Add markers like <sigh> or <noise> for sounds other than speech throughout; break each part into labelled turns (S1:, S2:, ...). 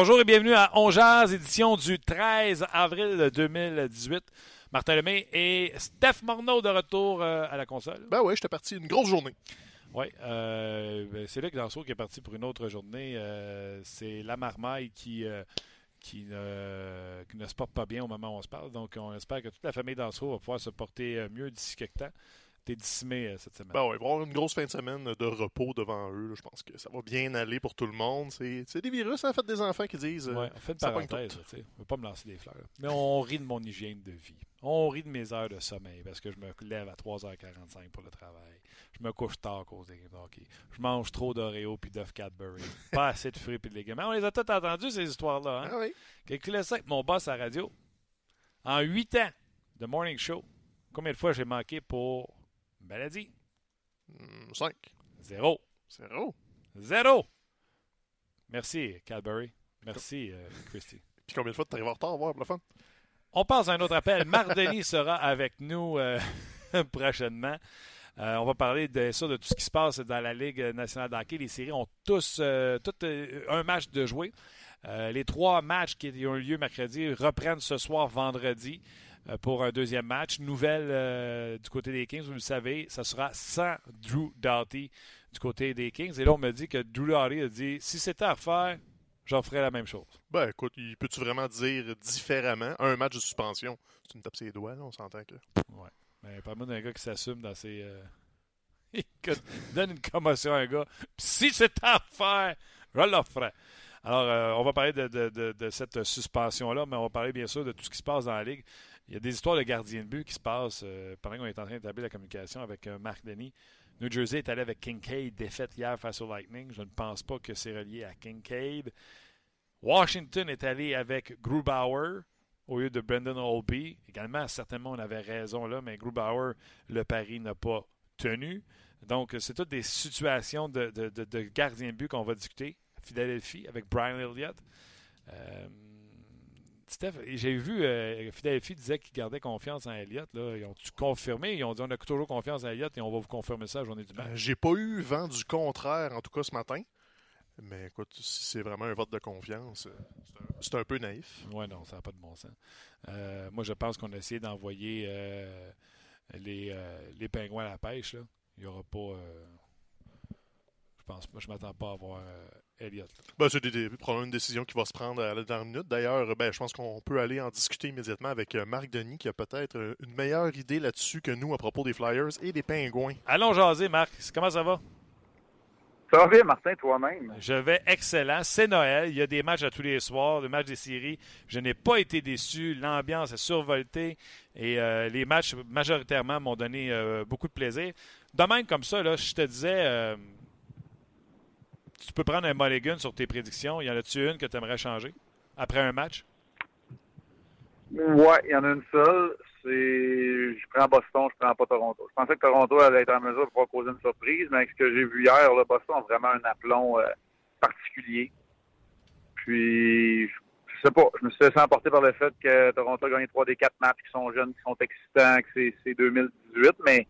S1: Bonjour et bienvenue à Ongeaz, édition du 13 avril 2018. Martin Lemay et Steph Morneau de retour euh, à la console.
S2: Ben ouais, j'étais parti une grosse journée.
S1: Oui, euh, ben, c'est Luc Danseau qui est parti pour une autre journée. Euh, c'est la marmaille qui, euh, qui, ne, qui ne se porte pas bien au moment où on se parle. Donc, on espère que toute la famille Danseau va pouvoir se porter mieux d'ici quelque temps. T'es décimé euh, cette semaine.
S2: Ben ouais, ils vont avoir une grosse fin de semaine de repos devant eux. là. Je pense que ça va bien aller pour tout le monde. C'est des virus, en fait, des enfants qui disent. euh,
S1: Ouais, on fait une
S2: ça
S1: parenthèse, sais. On veut pas me lancer des fleurs. Mais on rit de mon hygiène de vie. On rit de mes heures de sommeil parce que je me lève à 3h45 pour le travail. Je me couche tard à cause des games de hockey. Je mange trop d'Oreo puis d'œufs Cadbury. <laughs> pas assez de fruits et de légumes. Mais on les a toutes entendues, ces histoires-là. Hein?
S2: Ah oui.
S1: Calculez ça avec mon boss à la radio. En 8 ans de morning show, combien de fois j'ai manqué pour maladie?
S2: Hmm, Cinq.
S1: Zéro.
S2: Zéro.
S1: Zéro. Merci, Cadbury. Merci, euh, Christy. <laughs>
S2: Puis combien de fois t'arrives en retard voir pour le fun?
S1: On passe à un autre appel. Marc Denis <laughs> sera avec nous euh, <laughs> prochainement. Euh, on va parler de ça, de tout ce qui se passe dans la Ligue nationale d'hockey. Les séries ont tous, un match de jouer. Les trois matchs qui ont eu lieu mercredi reprennent ce soir vendredi pour un deuxième match. Nouvelle euh, du côté des Kings, vous le savez, ça sera sans Drew Doughty du côté des Kings. Et là, on me dit que Drew Doughty a dit si c'était à refaire, j'en ferais la même chose.
S2: Ben écoute, peux-tu vraiment dire différemment? Un match de suspension? Tu me tapes ses doigts, là, on s'entend que.
S1: Ouais. Mais parle-moi d'un gars qui s'assume dans ses. euh, <laughs> Écoute, donne une commotion à un gars. Si c'est à faire, je le ferai. Alors, euh, on va parler de, de- de- de cette suspension-là, mais on va parler bien sûr de tout ce qui se passe dans la Ligue. Il y a des histoires de gardiens de but qui se passent euh, pendant qu'on est en train d'établir la communication avec euh, Marc Denis. New Jersey est allé avec Kincaid, défaite hier face au Lightning. Je ne pense pas que c'est relié à Kincaid. Washington est allé avec Grubauer au lieu de Brendan Holby. Également, certainement, on avait raison là, mais Grubauer, le pari n'a pas tenu. Donc, c'est toutes des situations de, de, de, gardien de but qu'on va discuter. Philadelphie avec Brian Elliott. Euh, Steph, j'ai vu euh, Philadelphie disait qu'ils gardaient confiance en Elliott. Là. Ils ont-tu confirmé? Ils ont dit on a toujours confiance en Elliott et on va vous confirmer ça la journée du match.
S2: J'ai pas eu vent du contraire, en tout cas ce matin. Mais écoute, si c'est vraiment un vote de confiance, euh, c'est un- peu naïf.
S1: Oui, non, ça n'a pas de bon sens. Euh, moi, je pense qu'on a essayé d'envoyer euh, les, euh, les pingouins à la pêche. Là. Il n'y aura pas. Je pense pas, je m'attends pas à voir euh, Elliott.
S2: Ben, c'est probablement une décision qui va se prendre à la dernière minute. D'ailleurs, ben, je pense qu'on peut aller en discuter immédiatement avec euh, Marc Denis, qui a peut-être euh, une meilleure idée là-dessus que nous à propos des Flyers et des Pingouins.
S1: Allons jaser, Marc. Comment ça va?
S3: Ça va bien, Martin, toi-même?
S1: Je vais excellent. C'est Noël. Il y a des matchs à tous les soirs, des matchs des séries. Je n'ai pas été déçu. L'ambiance est survoltée. Et euh, les matchs, majoritairement, m'ont donné euh, beaucoup de plaisir. De même comme ça, là, je te disais, euh, tu peux prendre un mulligan sur tes prédictions. Y en a-tu une que tu aimerais changer après un match?
S3: Ouais, il y en a une seule. C'est, je prends Boston, je prends pas Toronto. Je pensais que Toronto allait être en mesure de pouvoir causer une surprise, mais avec ce que j'ai vu hier, Boston a vraiment un aplomb euh, particulier. Puis, je, sais pas, je me suis laissé emporter par le fait que Toronto a gagné trois des quatre matchs qui sont jeunes, qui sont excitants, que c'est 2018, mais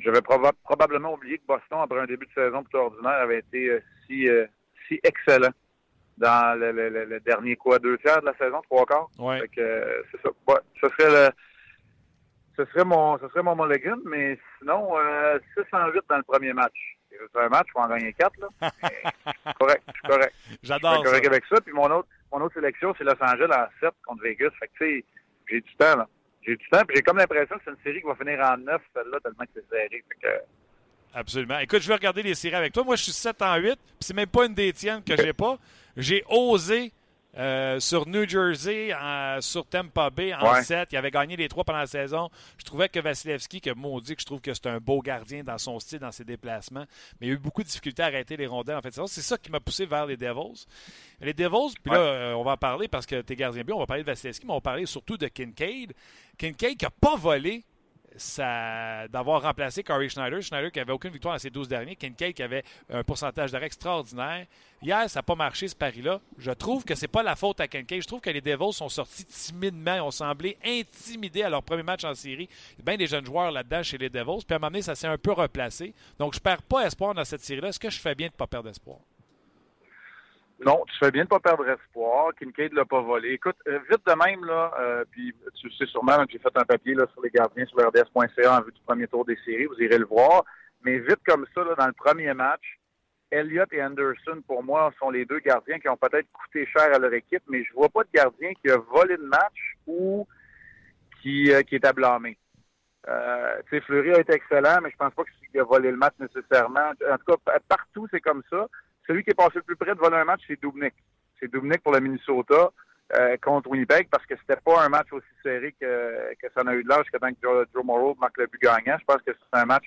S3: j'avais proba- probablement oublié que Boston, après un début de saison plutôt ordinaire, avait été euh, si, euh, si excellent dans le, le- le- dernier quoi, deux tiers de la saison, trois quarts.
S1: Oui.
S3: Fait que, euh, c'est ça. Ouais, ce serait le, ce serait mon, ce serait mon mulligan, mais sinon, euh, 6 en 8 dans le premier match. C'est un match, il faut en gagner 4, là. <laughs> Mais correct, je suis correct. Je suis
S1: J'adore ça.
S3: correct avec ça. Puis mon autre, mon autre sélection, c'est Los Angeles en 7 contre Vegas. Fait que, tu sais, j'ai du temps, là. J'ai j'ai comme l'impression que c'est une série qui va finir en 9, celle-là, tellement que c'est serré.
S1: Absolument. Écoute, je vais regarder les séries avec toi. Moi, je suis 7 en 8, puis c'est même pas une des tiennes que j'ai pas. J'ai osé Euh, sur New Jersey, sur Tampa Bay, en
S3: Ouais.
S1: 7. Il avait gagné les trois pendant la saison. Je trouvais que Vasilevski, que maudit que je trouve que c'est un beau gardien dans son style, dans ses déplacements, mais il a eu beaucoup de difficultés à arrêter les rondelles en fait. C'est ça qui m'a poussé vers les Devils. Les Devils, puis là, euh, on va en parler parce que t'es gardien bien, on va parler de Vasilevski, mais on va parler surtout de Kincaid. Kincaid qui n'a pas volé d'avoir remplacé Corey Schneider. Schneider qui avait aucune victoire dans ses 12 derniers. Kincaid qui avait un pourcentage d'arrêt extraordinaire. Hier, ça n'a pas marché ce pari-là. Je trouve que c'est pas la faute à Kincaid. Je trouve que les Devils sont sortis timidement. Ont semblé intimidés à leur premier match en série. Il y a bien des jeunes joueurs là-dedans chez les Devils. Puis à un moment donné, ça s'est un peu replacé. Donc, je perds pas espoir dans cette série-là. Est-ce que je fais bien de ne pas perdre espoir?
S3: Non, tu fais bien de pas perdre espoir. Kincaid l'a pas volé. Écoute, euh, vite de même, là, euh, puis tu sais sûrement, j'ai fait un papier là, sur les gardiens sur RDS.ca en vue du premier tour des séries. Vous irez le voir. Mais vite comme ça, là, dans le premier match, Elliott et Anderson, pour moi, sont les deux gardiens qui ont peut-être coûté cher à leur équipe, mais je vois pas de gardien qui a volé le match ou qui, euh, qui est à blâmer. Euh, Fleury a été excellent, mais je pense pas qu'il a volé le match nécessairement. En tout cas, pa- partout, c'est comme ça. Celui qui est passé le plus près de voler un match, c'est Dubnik. C'est Dubnik pour le Minnesota euh, contre Winnipeg parce que c'était pas un match aussi serré que, que ça en a eu de l'âge jusqu'à temps que Joe, Joe Morrow marque le but gagnant. Je pense que c'est un match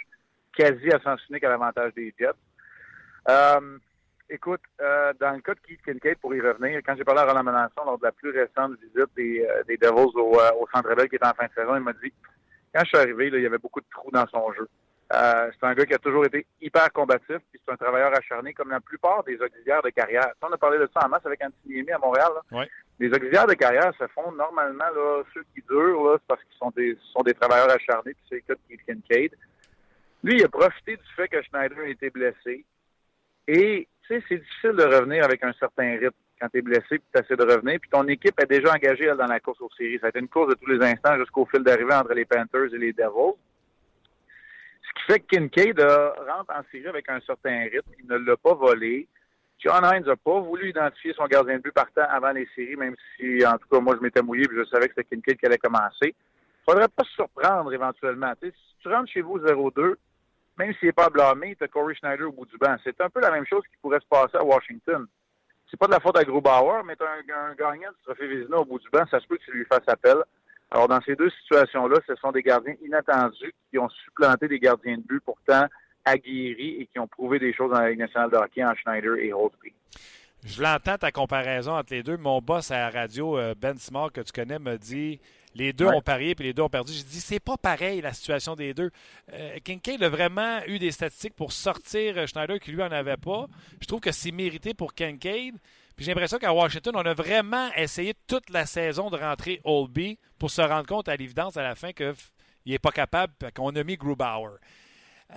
S3: quasi à sens unique à l'avantage des Jets. Euh, écoute, euh, dans le cas de Keith Kincaid, pour y revenir, quand j'ai parlé à Roland Melançon lors de la plus récente visite des, euh, Devils au, au Centre Bell qui était en fin de saison, il m'a dit quand je suis arrivé, là, il y avait beaucoup de trous dans son jeu. Euh, c'est un gars qui a toujours été hyper combatif, puis c'est un travailleur acharné comme la plupart des auxiliaires de carrière. Ça, on a parlé de ça en masse avec Anthony Niemi à Montréal. là.
S1: Ouais.
S3: Les auxiliaires de carrière se font normalement, là, ceux qui durent, là, c'est parce qu'ils sont des, ce sont des travailleurs acharnés, puis c'est le cas de Keith Kincaid. Lui, il a profité du fait que Schneider a été blessé. Et, tu sais, c'est difficile de revenir avec un certain rythme quand tu es blessé, puis tu essaies de revenir. Puis ton équipe est déjà engagée, elle, dans la course aux séries. Ça a été une course de tous les instants jusqu'au fil d'arrivée entre les Panthers et les Devils. Ce qui fait que Kincaid euh, rentre en série avec un certain rythme. Il ne l'a pas volé. John Hines n'a pas voulu identifier son gardien de but partant avant les séries, même si, en tout cas, moi, je m'étais mouillé et je savais que c'était Kincaid qui allait commencer. faudrait pas se surprendre éventuellement. Si tu rentres chez vous 0-2, même s'il n'est pas blâmé, tu as Corey Schneider au bout du banc. C'est un peu la même chose qui pourrait se passer à Washington. C'est pas de la faute à Grubauer, mais tu as un, un gagnant du trophée Vézina au bout du banc, ça se peut que tu lui fasses appel. Alors, dans ces deux situations-là, ce sont des gardiens inattendus qui ont supplanté des gardiens de but pourtant aguerris et qui ont prouvé des choses dans la Ligue nationale de hockey en Schneider et Holtby.
S1: Je l'entends, ta comparaison entre les deux. Mon boss à la radio, euh, Ben Simard, que tu connais, me dit les deux
S3: Ouais.
S1: ont parié puis les deux ont perdu. J'ai dit c'est pas pareil la situation des deux. Euh, Kincaid a vraiment eu des statistiques pour sortir euh, Schneider qui lui en avait pas. Je trouve que c'est mérité pour Kincaid. Puis j'ai l'impression qu'à Washington, on a vraiment essayé toute la saison de rentrer Oldby pour se rendre compte à l'évidence à la fin qu'il n'est pas capable, qu'on a mis Grubauer.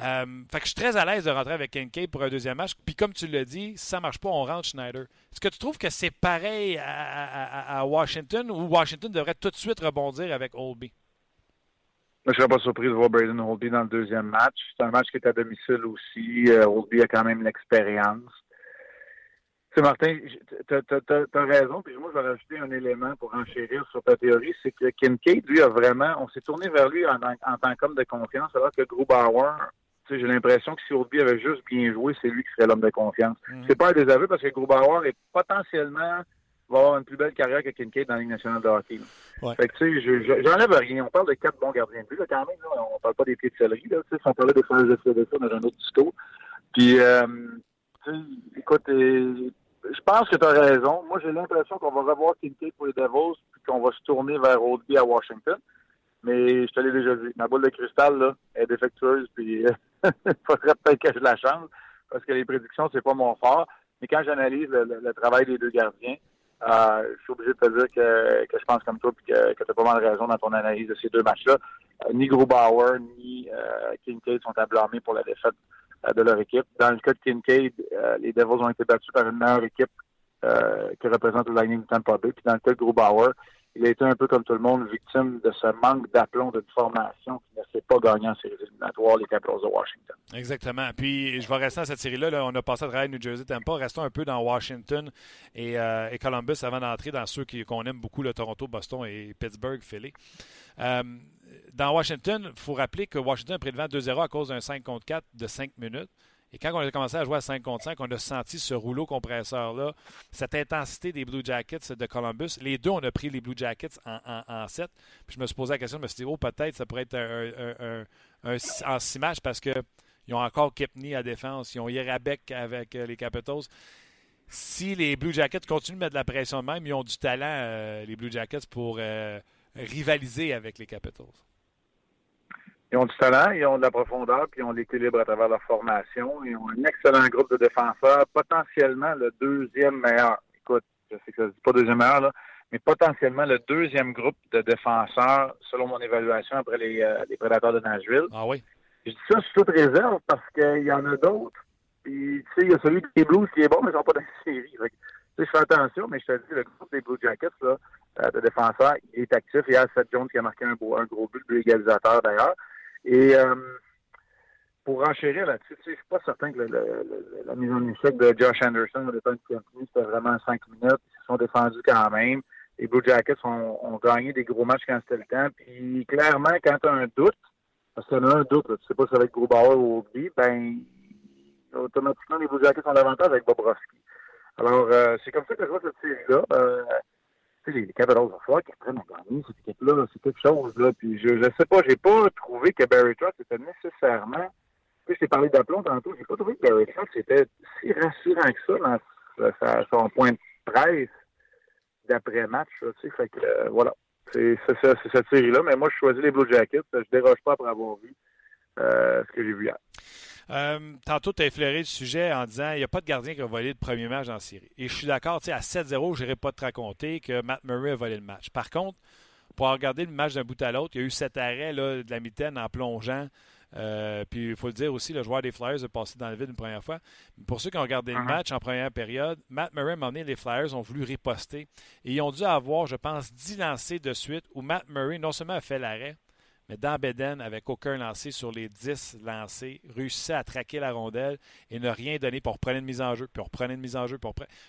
S1: Euh, fait que je suis très à l'aise de rentrer avec Kincaid pour un deuxième match. Puis comme tu l'as dit, si ça marche pas, on rentre Schneider. Est-ce que tu trouves que c'est pareil à, Washington ou Washington devrait tout de suite rebondir avec Oldby?
S3: Moi, je serais pas surpris de voir Braden Holtby dans le deuxième match. C'est un match qui est à domicile aussi. Euh, Holtby a quand même l'expérience. Sais, Martin, tu as, raison. Puis moi, je vais rajouter un élément pour enchérir sur ta théorie. C'est que Kincaid, lui, a vraiment... On s'est tourné vers lui en, en tant qu'homme de confiance, alors que Grubauer, tu sais, j'ai l'impression que si Holtby avait juste bien joué, c'est lui qui serait l'homme de confiance.
S1: Mhm.
S3: C'est pas un désaveu parce que Grubauer est potentiellement va avoir une plus belle carrière que Kincaid dans la Ligue nationale de hockey.
S1: Ouais.
S3: Fait que, tu sais, je- je- j'enlève rien. On parle de quatre bons gardiens de but, là, quand même. Là. On parle pas des pieds de céleri, là. Tu sais, si on parlait des frères de ça dans un autre discours. Puis, euh, tu sais, écoute, euh, je pense que tu as raison. Moi, j'ai l'impression qu'on va revoir Kincaid pour les Devils, puis qu'on va se tourner vers Oldby à Washington. Mais je te l'ai déjà dit, ma boule de cristal, là, est défectueuse, puis il <laughs> faudrait peut-être que je la change, parce que les prédictions, c'est pas mon fort. Mais quand j'analyse le, travail des deux gardiens, euh, je suis obligé de te dire que, je pense comme toi puis que, tu as pas mal raison dans ton analyse de ces deux matchs-là. Euh, ni Grubauer ni euh, Kincaid sont à blâmer pour la défaite euh, de leur équipe. Dans le cas de Kincaid, euh, les Devils ont été battus par une meilleure équipe euh, que représente le Lightning de Tampa Bay. Puis dans le cas de Grubauer, il a été un peu comme tout le monde victime de ce manque d'aplomb d'une formation qui ne s'est pas gagné en séries éliminatoires, les Capitals de Washington.
S1: Exactement. Puis je vais rester dans cette série-là. là. On a passé à travers New Jersey, Tampa. Restons un peu dans Washington et, euh, et Columbus avant d'entrer dans ceux qu'on aime beaucoup, le Toronto, Boston et Pittsburgh, Philly. Euh, dans Washington, il faut rappeler que Washington a pris le vent 2-0 à cause d'un 5 contre 4 de 5 minutes. Et quand on a commencé à jouer à 5 contre 5, on a senti ce rouleau compresseur-là, cette intensité des Blue Jackets de Columbus. Les deux, on a pris les Blue Jackets en, en, 7. Puis je me suis posé la question, je me suis dit, oh, peut-être ça pourrait être un, en 6 matchs parce qu'ils ont encore Kipney à défense, ils ont Yerabek avec euh, les Capitals. Si les Blue Jackets continuent de mettre de la pression de même, ils ont du talent, euh, les Blue Jackets, pour euh, rivaliser avec les Capitals.
S3: Ils ont du talent, ils ont de la profondeur, puis ils ont l'équilibre à travers leur formation. Ils ont un excellent groupe de défenseurs, potentiellement le deuxième meilleur. Écoute, je sais que ça ne dit pas deuxième meilleur, là, mais potentiellement le deuxième groupe de défenseurs, selon mon évaluation, après les, euh, les Prédateurs de Nashville.
S1: Ah oui?
S3: Je dis ça sous toute réserve parce qu'il y en a d'autres. Puis, tu sais, il y a celui des Blues qui est bon, mais ils sont pas dans la série. tu sais, je fais attention, mais je te dis, le groupe des Blue Jackets, là, de défenseurs, il est actif. Il y a Seth Jones qui a marqué un, beau, un gros but, le égalisateur d'ailleurs. Et euh, pour enchérir là-dessus, je suis pas certain que la mise en échec de Josh Anderson le temps de c'était vraiment cinq minutes. Ils se sont défendus quand même. Les Blue Jackets ont, gagné des gros matchs quand c'était le temps. Puis clairement, quand tu as un doute, parce qu'il y en a un doute, tu sais pas si ça va être Grubauer ou Obi, ben automatiquement les Blue Jackets ont l'avantage avec Bobrovski. Alors, euh, c'est comme ça que je vois cette série-là. Euh, les Capitals, il va qu'ils apprennent à gagner cette équipe-là. C'est quelque chose. Là. Puis je ne sais pas, j'ai pas trouvé que Barry Trotz était nécessairement. Puis je t'ai parlé d'aplomb tantôt, j'ai pas trouvé que Barry Trotz était si rassurant que ça dans son point de presse d'après-match. Tu sais, fait que euh, voilà. C'est cette série-là. Mais moi, je choisis les Blue Jackets. Je déroge pas après avoir vu euh, ce que j'ai vu hier.
S1: Euh, tantôt, tu as effleuré le sujet en disant il n'y a pas de gardien qui a volé le premier match en série. Et je suis d'accord, à 7-0, je n'irai pas te raconter que Matt Murray a volé le match. Par contre, pour regarder le match d'un bout à l'autre, il y a eu cet arrêt là, de la mitaine en plongeant. Euh, puis il faut le dire aussi, le joueur des Flyers est passé dans le vide une première fois. Pour ceux qui ont regardé le uh-huh. match en première période, Matt Murray m'a les Flyers ont voulu riposter. Et ils ont dû avoir, je pense, 10 lancers de suite où Matt Murray non seulement a fait l'arrêt, mais dans Beden, avec aucun lancé sur les 10 lancés, réussissait à traquer la rondelle et ne rien donner pour reprendre une mise en jeu, puis mise en jeu,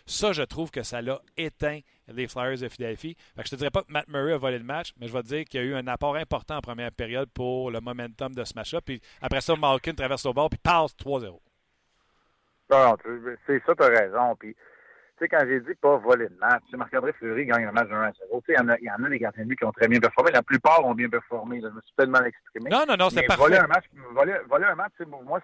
S1: Ça, je trouve que ça l'a éteint les Flyers de Philadelphie. je ne te dirais pas que Matt Murray a volé le match, mais je vais dire qu'il y a eu un apport important en première période pour le momentum de ce match-là. Puis après ça, Malkin traverse le bord, puis passe 3-0.
S3: Non, c'est ça, tu as raison. Sais, quand j'ai dit pas voler le match, Marc-André Fleury gagne un match de 1 à 0. Tu sais, il y, en a des gardiens de but qui ont très bien performé. La plupart ont bien performé. Je me suis tellement exprimé.
S1: Non, non, non, c'est parfait.
S3: Voler un match, voler, voler un match pour moi,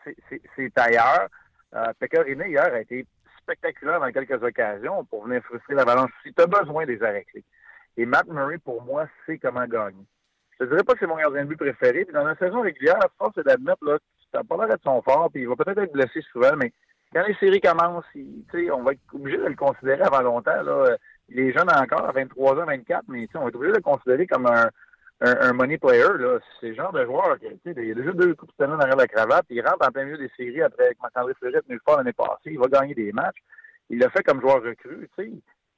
S3: c'est ailleurs. Euh, Pecorine, hier, a été spectaculaire dans quelques occasions pour venir frustrer l'avalanche. Si tu as besoin des arrêts clés. Et Matt Murray, pour moi, sait comment gagner. Je ne dirais pas que c'est mon gardien de but préféré. Puis dans la saison régulière, force c'est d'admettre, là, ça n'a pas l'air d'être son fort, puis il va peut-être être blessé souvent, mais quand les séries commencent, on va être obligé de le considérer avant longtemps. Là. Il est jeune encore, à 23 ans, 24, mais on va être obligé de le considérer comme un, un, money player. C'est le genre de joueur qui il a déjà deux coups de talent derrière la cravate, il rentre en plein milieu des séries après que Marc-André Fleury fort l'année passée, il va gagner des matchs. Il l'a fait comme joueur recru.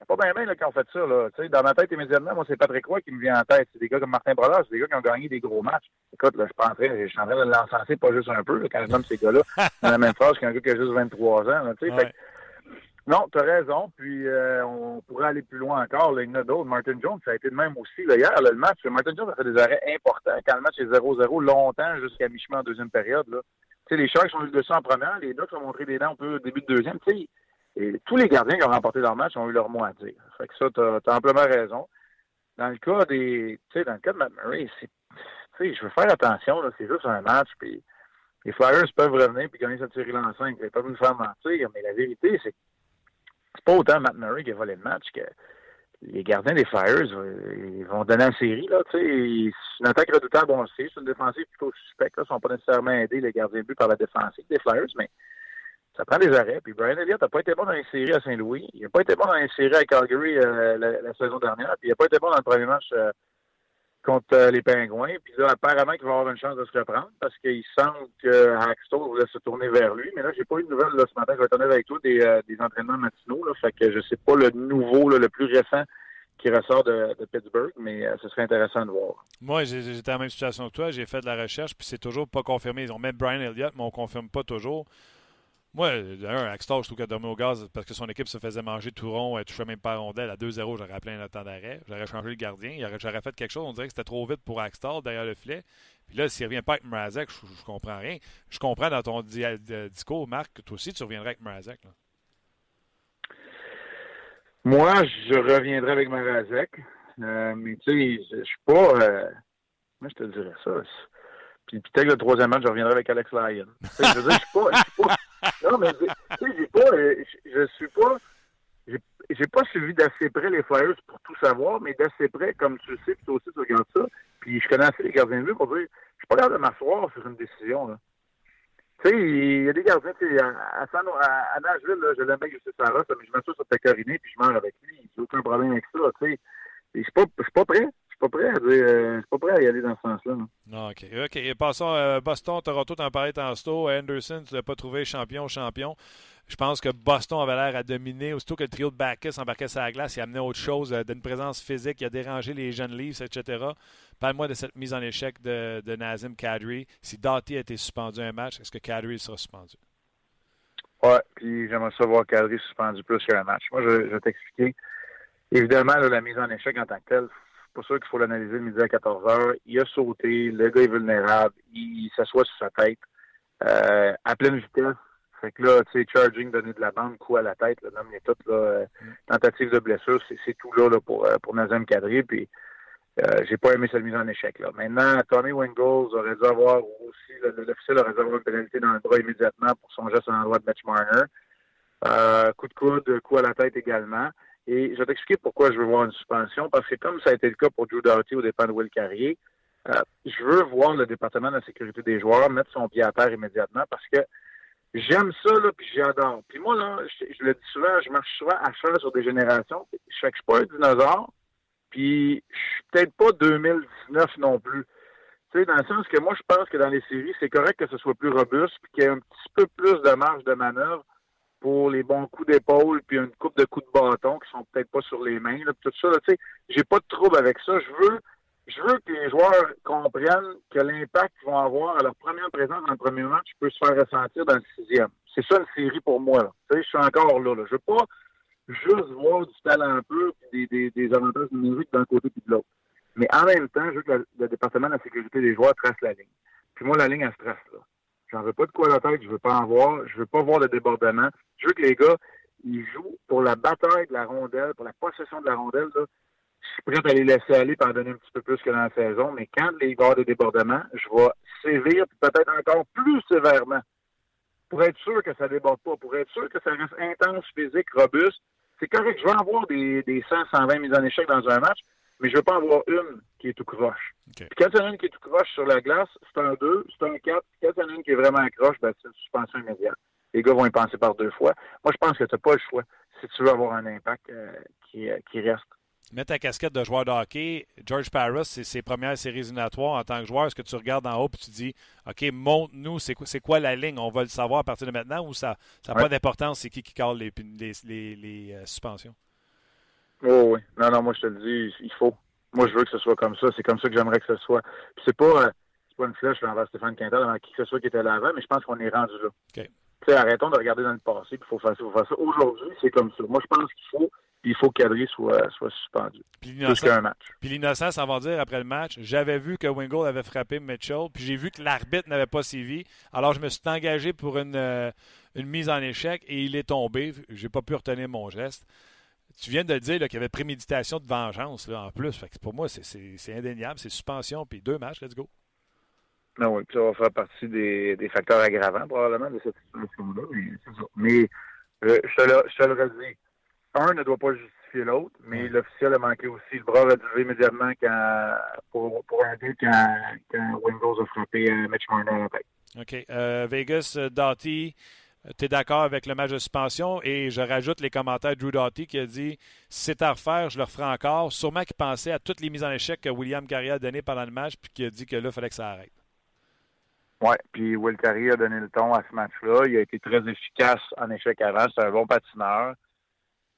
S3: Pas bien bien qui ont fait ça. Là. dans ma tête immédiatement, moi, c'est Patrick Roy qui me vient en tête. C'est des gars comme Martin Brodeur, c'est des gars qui ont gagné des gros matchs. Écoute, là, je, suis en train, je suis en train de l'encenser pas juste un peu quand je nomme ces gars-là <laughs> dans la même phrase qu'un gars qui a juste 23 ans. Là, fait, non, tu as raison. Puis euh, on pourrait aller plus loin encore. Là, il y en a d'autres. Martin Jones, ça a été le même aussi. Là, hier, le match, Martin Jones a fait des arrêts importants quand le match est 0-0 longtemps jusqu'à mi-chemin en deuxième période. Là. sais, les Sharks ont eu le dessus en première, les Ducks ont montré des dents un peu au début de deuxième. sais, et tous les gardiens qui ont remporté leur match ont eu leur mot à dire. Fait que ça, tu as, amplement raison. Dans le cas des. Tu sais, dans le cas de Matt Murray, je veux faire attention, c'est juste un match, puis les Flyers peuvent revenir puis gagner cette série en 5. Ils peuvent nous faire mentir, mais la vérité, c'est que c'est pas autant Matt Murray qui a volé le match que les gardiens des Flyers ils vont donner la série. C'est une attaque redoutable, on le sait. C'est une défensive plutôt suspecte. Ils ne sont pas nécessairement aidés, les gardiens de but, par la défensive des Flyers, mais ça prend des arrêts. Puis Brian Elliott n'a pas été bon dans les séries à Saint-Louis. Il n'a pas été bon dans les séries à Calgary euh, la, saison dernière. Puis il n'a pas été bon dans le premier match euh, contre euh, les Pingouins. Puis là, apparemment qu'il va avoir une chance de se reprendre parce qu'il semble que Hackstall voulait se tourner vers lui. Mais là, j'ai pas eu de nouvelles ce matin. Je vais tourner avec toi des, entraînements matinaux. Là, fait que je sais pas le nouveau, le plus récent qui ressort de, Pittsburgh, mais ce serait intéressant de voir.
S1: Moi, j'étais la même situation que toi. J'ai fait de la recherche, puis c'est toujours pas confirmé. Ils ont même Brian Elliott, mais on confirme pas toujours. Moi, un, Axtell, je trouve qu'il a dormi au gaz parce que son équipe se faisait manger tout rond, elle touchait même pas à rondelle. À 2-0, j'aurais appelé un temps d'arrêt. J'aurais changé le gardien. J'aurais fait quelque chose. On dirait que c'était trop vite pour Axtell derrière le filet. Puis là, s'il revient pas avec Mrazek, je, ne comprends rien. Je comprends dans ton discours, Marc, que toi aussi, tu reviendrais avec Mrazek.
S3: Moi, je reviendrai avec Mrazek. Euh, mais tu sais, je suis pas. Euh, moi, je te dirais ça. Puis peut-être le troisième match, je reviendrai avec Alex Lyon. je veux dire, je suis pas, pas. Non, mais j'ai pas. Euh, je suis pas. J'ai pas suivi d'assez près les Flyers pour tout savoir, mais d'assez près, comme tu le sais, puis toi aussi tu regardes ça. Puis je connais assez les gardiens de vue pour dire, je suis pas capable de m'asseoir sur une décision. Là. Tu sais, il y a des gardiens, tu sais, à, à, à, Nashville, je l'aime bien sais Sarah, mais je m'assois sur Pecorine puis je meurs avec lui. J'ai aucun problème avec ça, tu sais. Je suis pas, pas prêt pas prêt à dire, euh, je suis pas prêt à y aller dans ce sens-là.
S1: Non. OK. OK. passons à Boston, Toronto, t'en parlais tantôt. Anderson, tu l'as pas trouvé champion, champion. Je pense que Boston avait l'air à dominer. Aussitôt que le trio de Backus embarquait sur la glace, il amenait autre chose, euh, d'une présence physique, il a dérangé les jeunes Leafs, etc. Parle-moi de cette mise en échec de, de Nazim Kadri. Si Doughty a été suspendu un match, est-ce que Kadri sera suspendu?
S3: Oui, puis j'aimerais savoir Kadri suspendu plus qu'un match. Moi, je, vais t'expliquer. Évidemment, la mise en échec en tant que telle, pour sûr qu'il faut l'analyser le midi à 14 h Il a sauté, le gars est vulnérable, il, s'assoit sur sa tête euh, à pleine vitesse. Fait que là, tu sais, charging, donner de la bande, coup à la tête, le nom est tout, là, euh, mm. tentative de blessure, c'est tout là, là pour, euh, pour Nazem Kadri, puis euh, j'ai pas aimé cette mise en échec, là. Maintenant, Tommy Wingles aurait dû avoir aussi, l'officiel aurait dû avoir une pénalité dans le bras immédiatement pour son geste en endroit de Mitch Marner. coup de coude, coup à la tête également. Et je vais t'expliquer pourquoi je veux voir une suspension, parce que comme ça a été le cas pour Drew Doughty au dépend de Will Carrier, euh, je veux voir le département de la sécurité des joueurs mettre son pied à terre immédiatement parce que j'aime ça, là, puis j'adore. Puis moi, là, je, le dis souvent, je marche souvent à cheval sur des générations. Je fais que je suis pas un dinosaure, puis je suis peut-être pas 2019 non plus. Tu sais, dans le sens que moi, je pense que dans les séries, c'est correct que ce soit plus robuste, puis qu'il y ait un petit peu plus de marge de manœuvre pour les bons coups d'épaule puis une coupe de coups de bâton qui sont peut-être pas sur les mains, tout ça. Tu sais, j'ai pas de trouble avec ça. Je veux, je veux que les joueurs comprennent que l'impact qu'ils vont avoir à leur première présence dans le premier match peut se faire ressentir dans le sixième. C'est ça une série pour moi. Tu sais, je suis encore là, là. Je veux pas juste voir du talent peu des, des, des avantages numériques d'un côté puis de l'autre. Mais en même temps, je veux que le, département de la sécurité des joueurs trace la ligne. Puis moi, la ligne, elle se trace là. J'en veux pas de quoi la tête, je veux pas en voir, je veux pas voir le débordement. Je veux que les gars, ils jouent pour la bataille de la rondelle, pour la possession de la rondelle. Là. Je suis prêt à les laisser aller et en donner un petit peu plus que dans la saison, mais quand les gars de débordement, je vais sévir, peut-être encore plus sévèrement, pour être sûr que ça déborde pas, pour être sûr que ça reste intense, physique, robuste. C'est correct, je veux avoir des, des 100, 120 mises en échec dans un match, mais je veux pas avoir une qui est tout croche. Puis quand il y en a une qui est tout croche sur la glace, c'est un 2, c'est un 4. Quand il y en a une qui est vraiment accroche, ben, c'est une suspension immédiate. Les gars vont y penser par deux fois. Moi, je pense que tu n'as pas le choix si tu veux avoir un impact euh, qui, euh, qui reste.
S1: Mets ta casquette de joueur de hockey. George Paris, c'est ses premières séries éliminatoires en tant que joueur. Est-ce que tu regardes en haut et tu dis OK, montre-nous, c'est quoi, quoi, la ligne? On va le savoir à partir de maintenant ou ça n'a pas d'importance c'est qui qui cale les, les, les, euh, suspensions?
S3: Oh oui. Non, non, moi je te le dis, il faut. Moi, je veux que ce soit comme ça. C'est comme ça que j'aimerais que ce soit. Puis c'est pas, euh, pas une flèche envers Stéphane Quintal, envers qui que ce soit qui était là avant, mais je pense qu'on est rendu là.
S1: Okay.
S3: arrêtons de regarder dans le passé, puis il faut faire ça, faut faire ça. Aujourd'hui, c'est comme ça. Moi, je pense qu'il faut, il faut qu'Adri soit, soit suspendu. Plus qu'un match.
S1: Puis l'innocence, on va dire, après le match, j'avais vu que Wingle avait frappé Mitchell, puis j'ai vu que l'arbitre n'avait pas suivi. Alors, je me suis engagé pour une, euh, une mise en échec et il est tombé. J'ai pas pu retenir mon geste tu viens de dire qu'il y avait préméditation de vengeance là, en plus. Fait pour moi, c'est indéniable. C'est suspension, puis deux matchs, let's go.
S3: Non, oui, puis ça va faire partie des, facteurs aggravants probablement de cette situation-là. Mais, euh, je, te le, je te le redis. Un ne doit pas justifier l'autre, mais l'officiel a manqué aussi. Le bras a dû immédiatement quand, pour, pour un deux quand, quand Windows a frappé euh, Mitch Marner
S1: OK. Euh, Vegas, Doughty, tu es d'accord avec le match de suspension? Et je rajoute les commentaires de Drew Doughty qui a dit si c'est à refaire, je le referai encore. Sûrement qu'il pensait à toutes les mises en échec que William Carrier a données pendant le match puis qui a dit que là, il fallait que ça arrête.
S3: Oui, puis Will Carrier a donné le ton à ce match-là. Il a été très efficace en échec avant. C'est un bon patineur.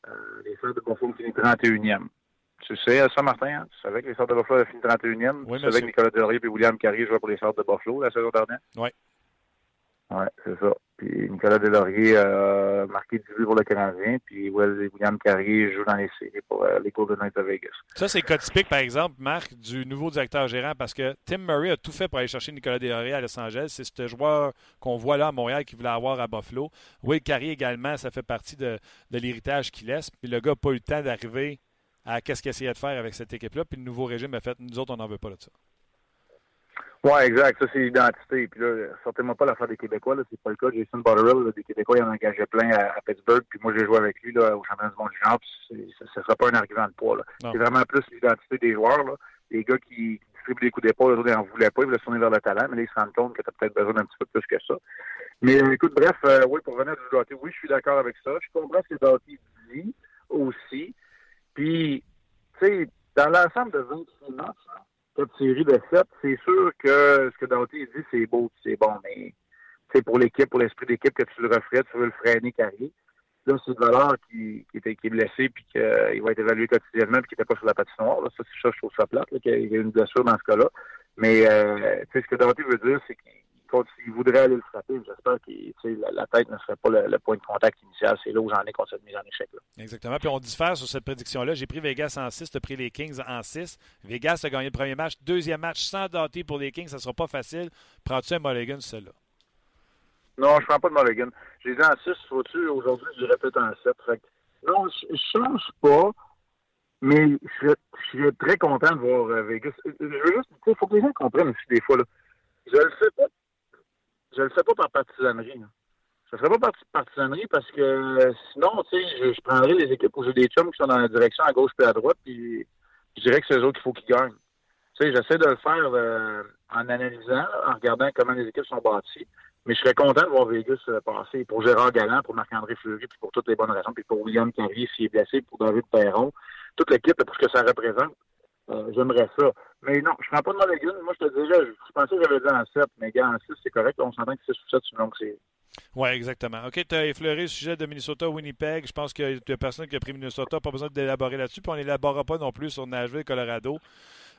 S3: Euh, les Sortes de Buffalo ont fini 31e. Tu sais ça, Martin? Hein? Tu savais que les Sortes de Buffalo ont fini 31e?
S1: Oui,
S3: tu savais que Nicolas Delaurier et William Carrier jouaient pour les Sortes de Buffalo la saison dernière?
S1: Oui.
S3: Ouais, c'est ça. Puis Nicolas Delaurier a marqué 10 buts pour le Canadien, puis William Carrier joue dans les séries pour euh, les Golden Knights de Vegas.
S1: Ça, c'est cas typique, par exemple, Marc, du nouveau directeur gérant, parce que Tim Murray a tout fait pour aller chercher Nicolas Delaurier à Los Angeles. C'est ce joueur qu'on voit là à Montréal qui voulait avoir à Buffalo. Will Carrier également, ça fait partie de, l'héritage qu'il laisse. Puis le gars n'a pas eu le temps d'arriver à qu'est-ce qu'il essayait de faire avec cette équipe-là. Puis le nouveau régime a fait, nous autres, on n'en veut pas de ça.
S3: Oui, exact. Ça, c'est l'identité. Puis là, certainement pas l'affaire des Québécois. Là. C'est pas le cas. Jason Botterill, des Québécois, il en engagé plein à, Pittsburgh. Puis moi, j'ai joué avec lui là, au championnat du monde junior. Puis ce ne sera pas un argument de poids. C'est vraiment plus l'identité des joueurs. Là. Les gars qui distribuent des coups d'épaule, les autres, ils n'en voulaient pas. Ils voulaient tourner vers le talent. Mais là, ils se rendent compte que tu as peut-être besoin d'un petit peu plus que ça. Mais écoute, bref, euh, oui, pour revenir du Doughty, oui, je suis d'accord avec ça. Je comprends ce que Doughty dit aussi. Puis, tu sais, dans l'ensemble de 26 matchs, cette série de 7, c'est sûr que ce que Doughty dit, c'est beau, c'est bon, mais c'est pour l'équipe, pour l'esprit d'équipe que tu le referais, tu veux le freiner carré. Là, c'est une valeur qui, qui, était, qui est blessé puis qu'il va être évalué quotidiennement puis qui n'était pas sur la patinoire. Là. Ça, c'est ça, je trouve ça plate, qu'il y a une blessure dans ce cas-là. Mais euh, ce que Doughty veut dire, c'est qu'il il voudrait aller le frapper, j'espère que la, la, tête ne serait pas le, point de contact initial. C'est là où j'en ai contre cette mise en échec. Là.
S1: Exactement. Puis on diffère sur cette prédiction-là. J'ai pris Vegas en 6, tu as pris les Kings en 6. Vegas a gagné le premier match. Deuxième match sans dater pour les Kings, ça ne sera pas facile. Prends-tu un Mulligan, celle-là?
S3: Non, je ne prends pas de Mulligan. J'ai dit en 6, faut-tu aujourd'hui, je dirais peut-être en 7. non, je ne change pas. Mais je serais, très content de voir euh, Vegas. Euh, je veux juste, il faut que les gens comprennent aussi des fois. Là. Je ne sais pas je le fais pas par partisanerie. Je ne ferais pas par partisanerie parce que sinon, tu sais, je, prendrais les équipes où j'ai des chums qui sont dans la direction à gauche et à droite, puis je dirais que c'est eux autres qu'il faut qu'ils gagnent. Tu sais, j'essaie de le faire euh, en analysant, en regardant comment les équipes sont bâties. Mais je serais content de voir Vegas euh, passer pour Gérard Galland, pour Marc-André Fleury, puis pour toutes les bonnes raisons, puis pour William Carrier s'il est blessé, pour David Perron. Toute l'équipe, pour ce que ça représente. Euh, j'aimerais ça. Mais non, je ne prends pas de Mulligan. Moi, je te dirais, je, pensais que j'avais dit en 7, mais gars, en 6, c'est correct. On s'entend que 6 ou 7, c'est une longue série.
S1: Oui, exactement. OK, tu as effleuré le sujet de Minnesota-Winnipeg. Je pense qu'il y a personne qui a pris Minnesota. Pas besoin d'élaborer là-dessus. Puis on n'élaborera pas non plus sur Nashville, Colorado.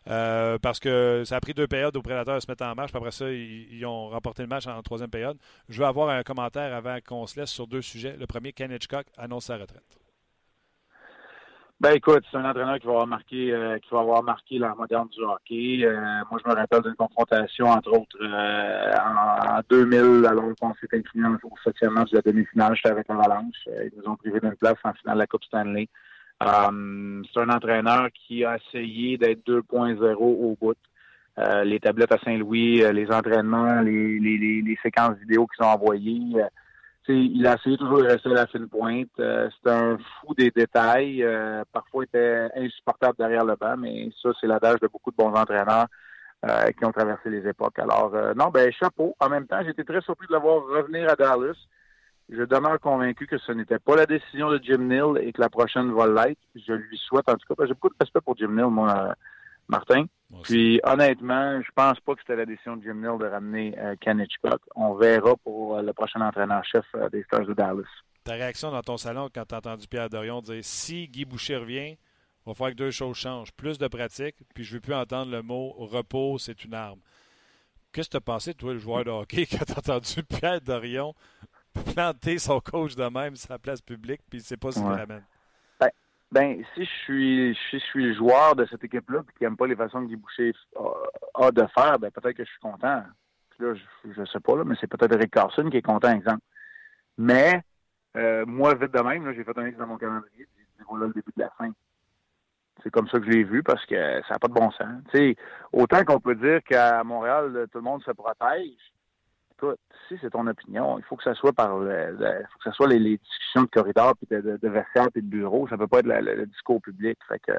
S1: Euh, parce que ça a pris deux périodes aux Prédateurs à se mettre en marche. Puis après ça, ils, ont remporté le match en troisième période. Je veux avoir un commentaire avant qu'on se laisse sur deux sujets. Le premier, Ken Hitchcock annonce sa retraite.
S3: Ben écoute, c'est un entraîneur qui va avoir marqué euh, qui va avoir marqué la moderne du hockey. Euh, moi, je me rappelle d'une confrontation, entre autres, euh, en, 2000, alors qu'on s'était incliné au septième match de la demi-finale, j'étais avec l'Avalanche. ils nous ont privé d'une place en finale de la Coupe Stanley. c'est un entraîneur qui a essayé d'être 2.0 au bout. les tablettes à Saint-Louis, les entraînements, les, les, les, les séquences vidéo qu'ils ont envoyées il a essayé toujours de rester à la fine pointe. Euh, c'est un fou des détails. Euh, parfois, il était insupportable derrière le banc, mais ça, c'est l'adage de beaucoup de bons entraîneurs euh, qui ont traversé les époques. Alors, non, ben chapeau. En même temps, j'étais très surpris de l'avoir revenir à Dallas. Je demeure convaincu que ce n'était pas la décision de Jim Neal et que la prochaine va l'être. Je lui souhaite, en tout cas, j'ai beaucoup de respect pour Jim Neal, moi, Martin. Puis honnêtement, je pense pas que c'était la décision de Jim Neal de ramener euh, Ken Hitchcock. On verra pour euh, le prochain entraîneur-chef euh, des Stars de Dallas.
S1: Ta réaction dans ton salon quand tu as entendu Pierre Dorion dire si Guy Boucher revient, il va falloir que deux choses changent. Plus de pratique, puis je ne veux plus entendre le mot repos, c'est une arme. Qu'est-ce que tu as pensé, toi, le joueur de hockey, <laughs> quand tu as entendu Pierre Dorion planter son coach de même sur la place publique, puis il ne sait pas ce qu'il ramène?
S3: Ben, si je suis si je suis joueur de cette équipe-là et qui n'aime pas les façons que Guy Boucher a, de faire, ben peut-être que je suis content. là, je, ne sais pas, là, mais c'est peut-être Eric Carson qui est content, exemple. Mais euh, moi, vite de même, j'ai fait un X dans mon calendrier, j'ai voilà le début de la fin. C'est comme ça que je l'ai vu parce que ça n'a pas de bon sens. sais, autant qu'on peut dire qu'à Montréal, tout le monde se protège, écoute, si c'est ton opinion, il faut que ça soit par le, faut que ça soit les, discussions de corridor puis de, de, de vestiaire puis de bureau. Ça peut pas être le, discours public. Fait que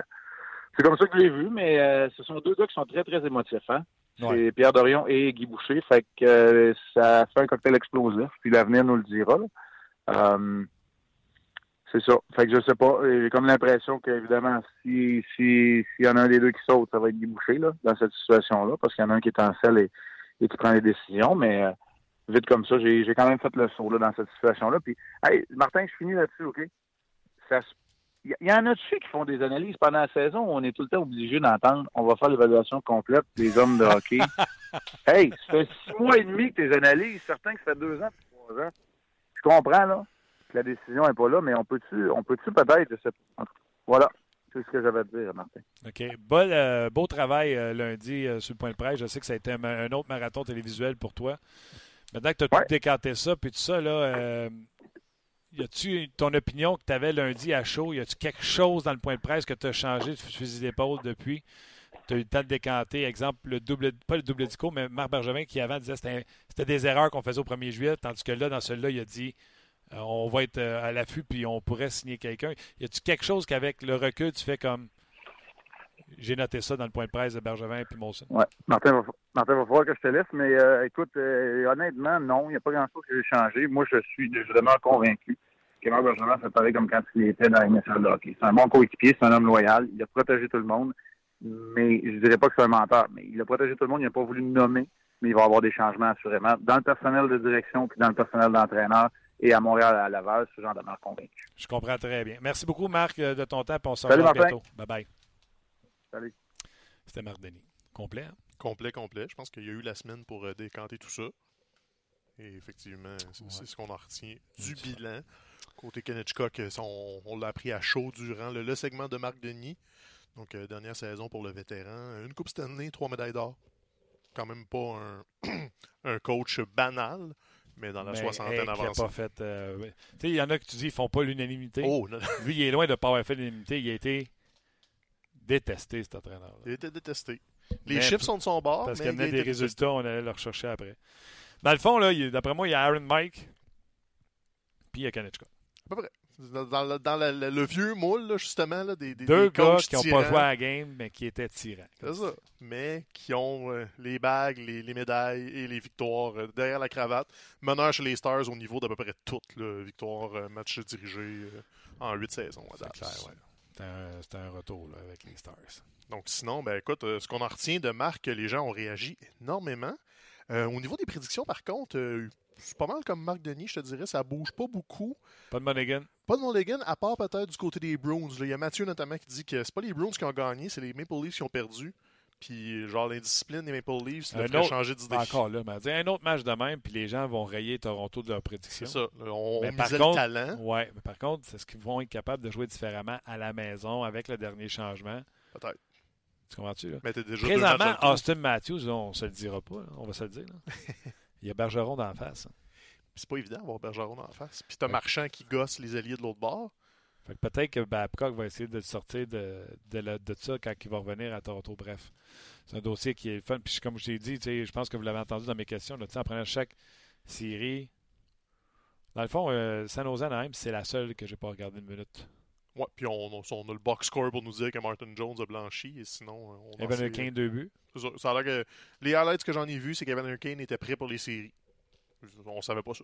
S3: c'est comme ça que je l'ai vu, mais euh, ce sont deux gars qui sont très, très émotifs, hein? C'est Pierre Dorion et Guy Boucher. Fait que euh, ça fait un cocktail explosif, puis l'avenir nous le dira. Euh, c'est ça. Fait que je sais pas. J'ai comme l'impression qu'évidemment, si s'il y en a un des deux qui saute, ça va être Guy Boucher là, dans cette situation-là, parce qu'il y en a un qui est en selle et, et qui prend les décisions, mais vite comme ça. J'ai quand même fait le saut là, dans cette situation-là. Puis, hey, Martin, je finis là-dessus, OK? Ça, Il y, en a-tu qui font des analyses pendant la saison on est tout le temps obligé d'entendre on va faire l'évaluation complète des hommes de hockey? <laughs> hey, ça fait six mois et demi que tes analyses, certains que ça fait deux ans, trois ans. Je comprends, là, que la décision n'est pas là, mais on peut-tu on peut-tu peut-être, voilà. C'est ce que j'avais à dire, Martin.
S1: OK. Euh, beau travail euh, lundi euh, sur le point de presse. Je sais que ça a été un, autre marathon télévisuel pour toi. Maintenant que tu as tout décanté ça, puis tout ça, là, y a-tu ton opinion que tu avais lundi à chaud? Y a-tu quelque chose dans le point de presse que tu as changé de fusil d'épaule depuis? Tu as eu le temps de décanter, exemple, le double, pas le double discours, mais Marc Bergevin qui avant disait que c'était des erreurs qu'on faisait au 1er juillet, tandis que là, dans celui-là, il a dit euh, on va être euh, à l'affût puis on pourrait signer quelqu'un. Y a-tu quelque chose qu'avec le recul, tu fais comme j'ai noté ça dans le point de presse de Bergevin et puis Molson?
S3: Oui. Martin, va, Martin, va falloir que je te laisse, mais euh, écoute, honnêtement, non, il n'y a pas grand-chose que j'ai changé. Moi, je suis vraiment convaincu que Marc Bergevin fait pareil comme quand il était dans la de hockey. C'est un bon coéquipier, c'est un homme loyal, il a protégé tout le monde, mais je dirais pas que c'est un menteur, mais il a protégé tout le monde, il n'a pas voulu nommer, mais il va y avoir des changements assurément dans le personnel de direction puis dans le personnel d'entraîneur et à Montréal, à Laval, ce genre de marque convaincu.
S1: Je comprends très bien. Merci beaucoup, Marc, euh, de ton temps. on se revoit bientôt. Bye-bye.
S3: Salut.
S1: C'était Marc Denis. Complet, hein?
S2: Complet, complet. Je pense qu'il y a eu la semaine pour euh, décanter tout ça. Et effectivement, c'est ce qu'on a retenu du bilan. Côté Kenetchcock, euh, on, on l'a appris à chaud durant le, segment de Marc Denis. Donc, dernière saison pour le vétéran. Une Coupe Stanley, trois médailles d'or. Quand même pas un, <clears throat> un coach banal mais dans la soixantaine avancée.
S1: Pas fait, euh, il y en a que tu dis ils font pas l'unanimité. Oh, Lui, il est loin de ne pas avoir fait l'unanimité. Il a été détesté, cet entraîneur. -là.
S2: Il été détesté. Les chiffres sont de son bord.
S1: Parce qu'il y a des résultats, on allait le rechercher après. Dans le fond, d'après moi, il y a Aaron Mike, puis il y a Kanechka.
S2: À peu près. Dans, le, dans le, vieux moule, justement, là, des, des,
S1: Deux
S2: gars
S1: qui n'ont pas joué à la game, mais qui étaient tirants.
S2: C'est ça. Mais qui ont euh, les bagues, les, les, médailles et les victoires euh, derrière la cravate. Meneur chez les Stars au niveau d'à peu près toutes. Là, victoire, euh, match dirigé en huit saisons.
S1: C'est clair, ouais. C'était un, retour là, avec les Stars.
S2: Donc sinon, ben écoute, ce qu'on en retient de Marc, les gens ont réagi énormément. au niveau des prédictions, par contre, c'est pas mal comme Marc Denis, je te dirais. Ça bouge pas beaucoup.
S1: Pas de Monaghan.
S2: Pas de Monaghan, à part peut-être du côté des Bruins. Il y a Mathieu notamment qui dit que c'est pas les Bruins qui ont gagné, c'est les Maple Leafs qui ont perdu. Puis, genre, l'indiscipline des Maple Leafs, ça ferait changer d'idée.
S1: Encore là, mais un autre match de même, puis les gens vont rayer Toronto de leur prédiction.
S2: C'est ça. On, mais par contre, le talent.
S1: Ouais, mais par contre, c'est ce qu'ils vont être capables de jouer différemment à la maison avec le dernier changement.
S2: Peut-être.
S1: Tu comprends-tu? Là?
S2: Mais t'es déjà
S1: Présentement, Austin Matthews, on se le dira pas, on va se le dire. <laughs> Il y a Bergeron d'en face.
S2: C'est pas évident d'avoir Bergeron en face. Puis t'as Marchand qui gosse les alliés de l'autre bord.
S1: Peut-être que Babcock va essayer de sortir de, de, de, ça quand il va revenir à Toronto. Bref, c'est un dossier qui est fun. Puis comme je t'ai dit, je pense que vous l'avez entendu dans mes questions, là, en prenant chaque série. Dans le fond, euh, San Jose Anaheim, c'est la seule que j'ai pas regardé une minute.
S2: Ouais, puis on, a le box score pour nous dire que Martin Jones a blanchi, et sinon... Euh,
S1: on Evan Kane, deux buts.
S2: Ça, ça, a l'air que... Les highlights que j'en ai vus, c'est qu'Evan Kane était prêt pour les séries. On savait pas ça.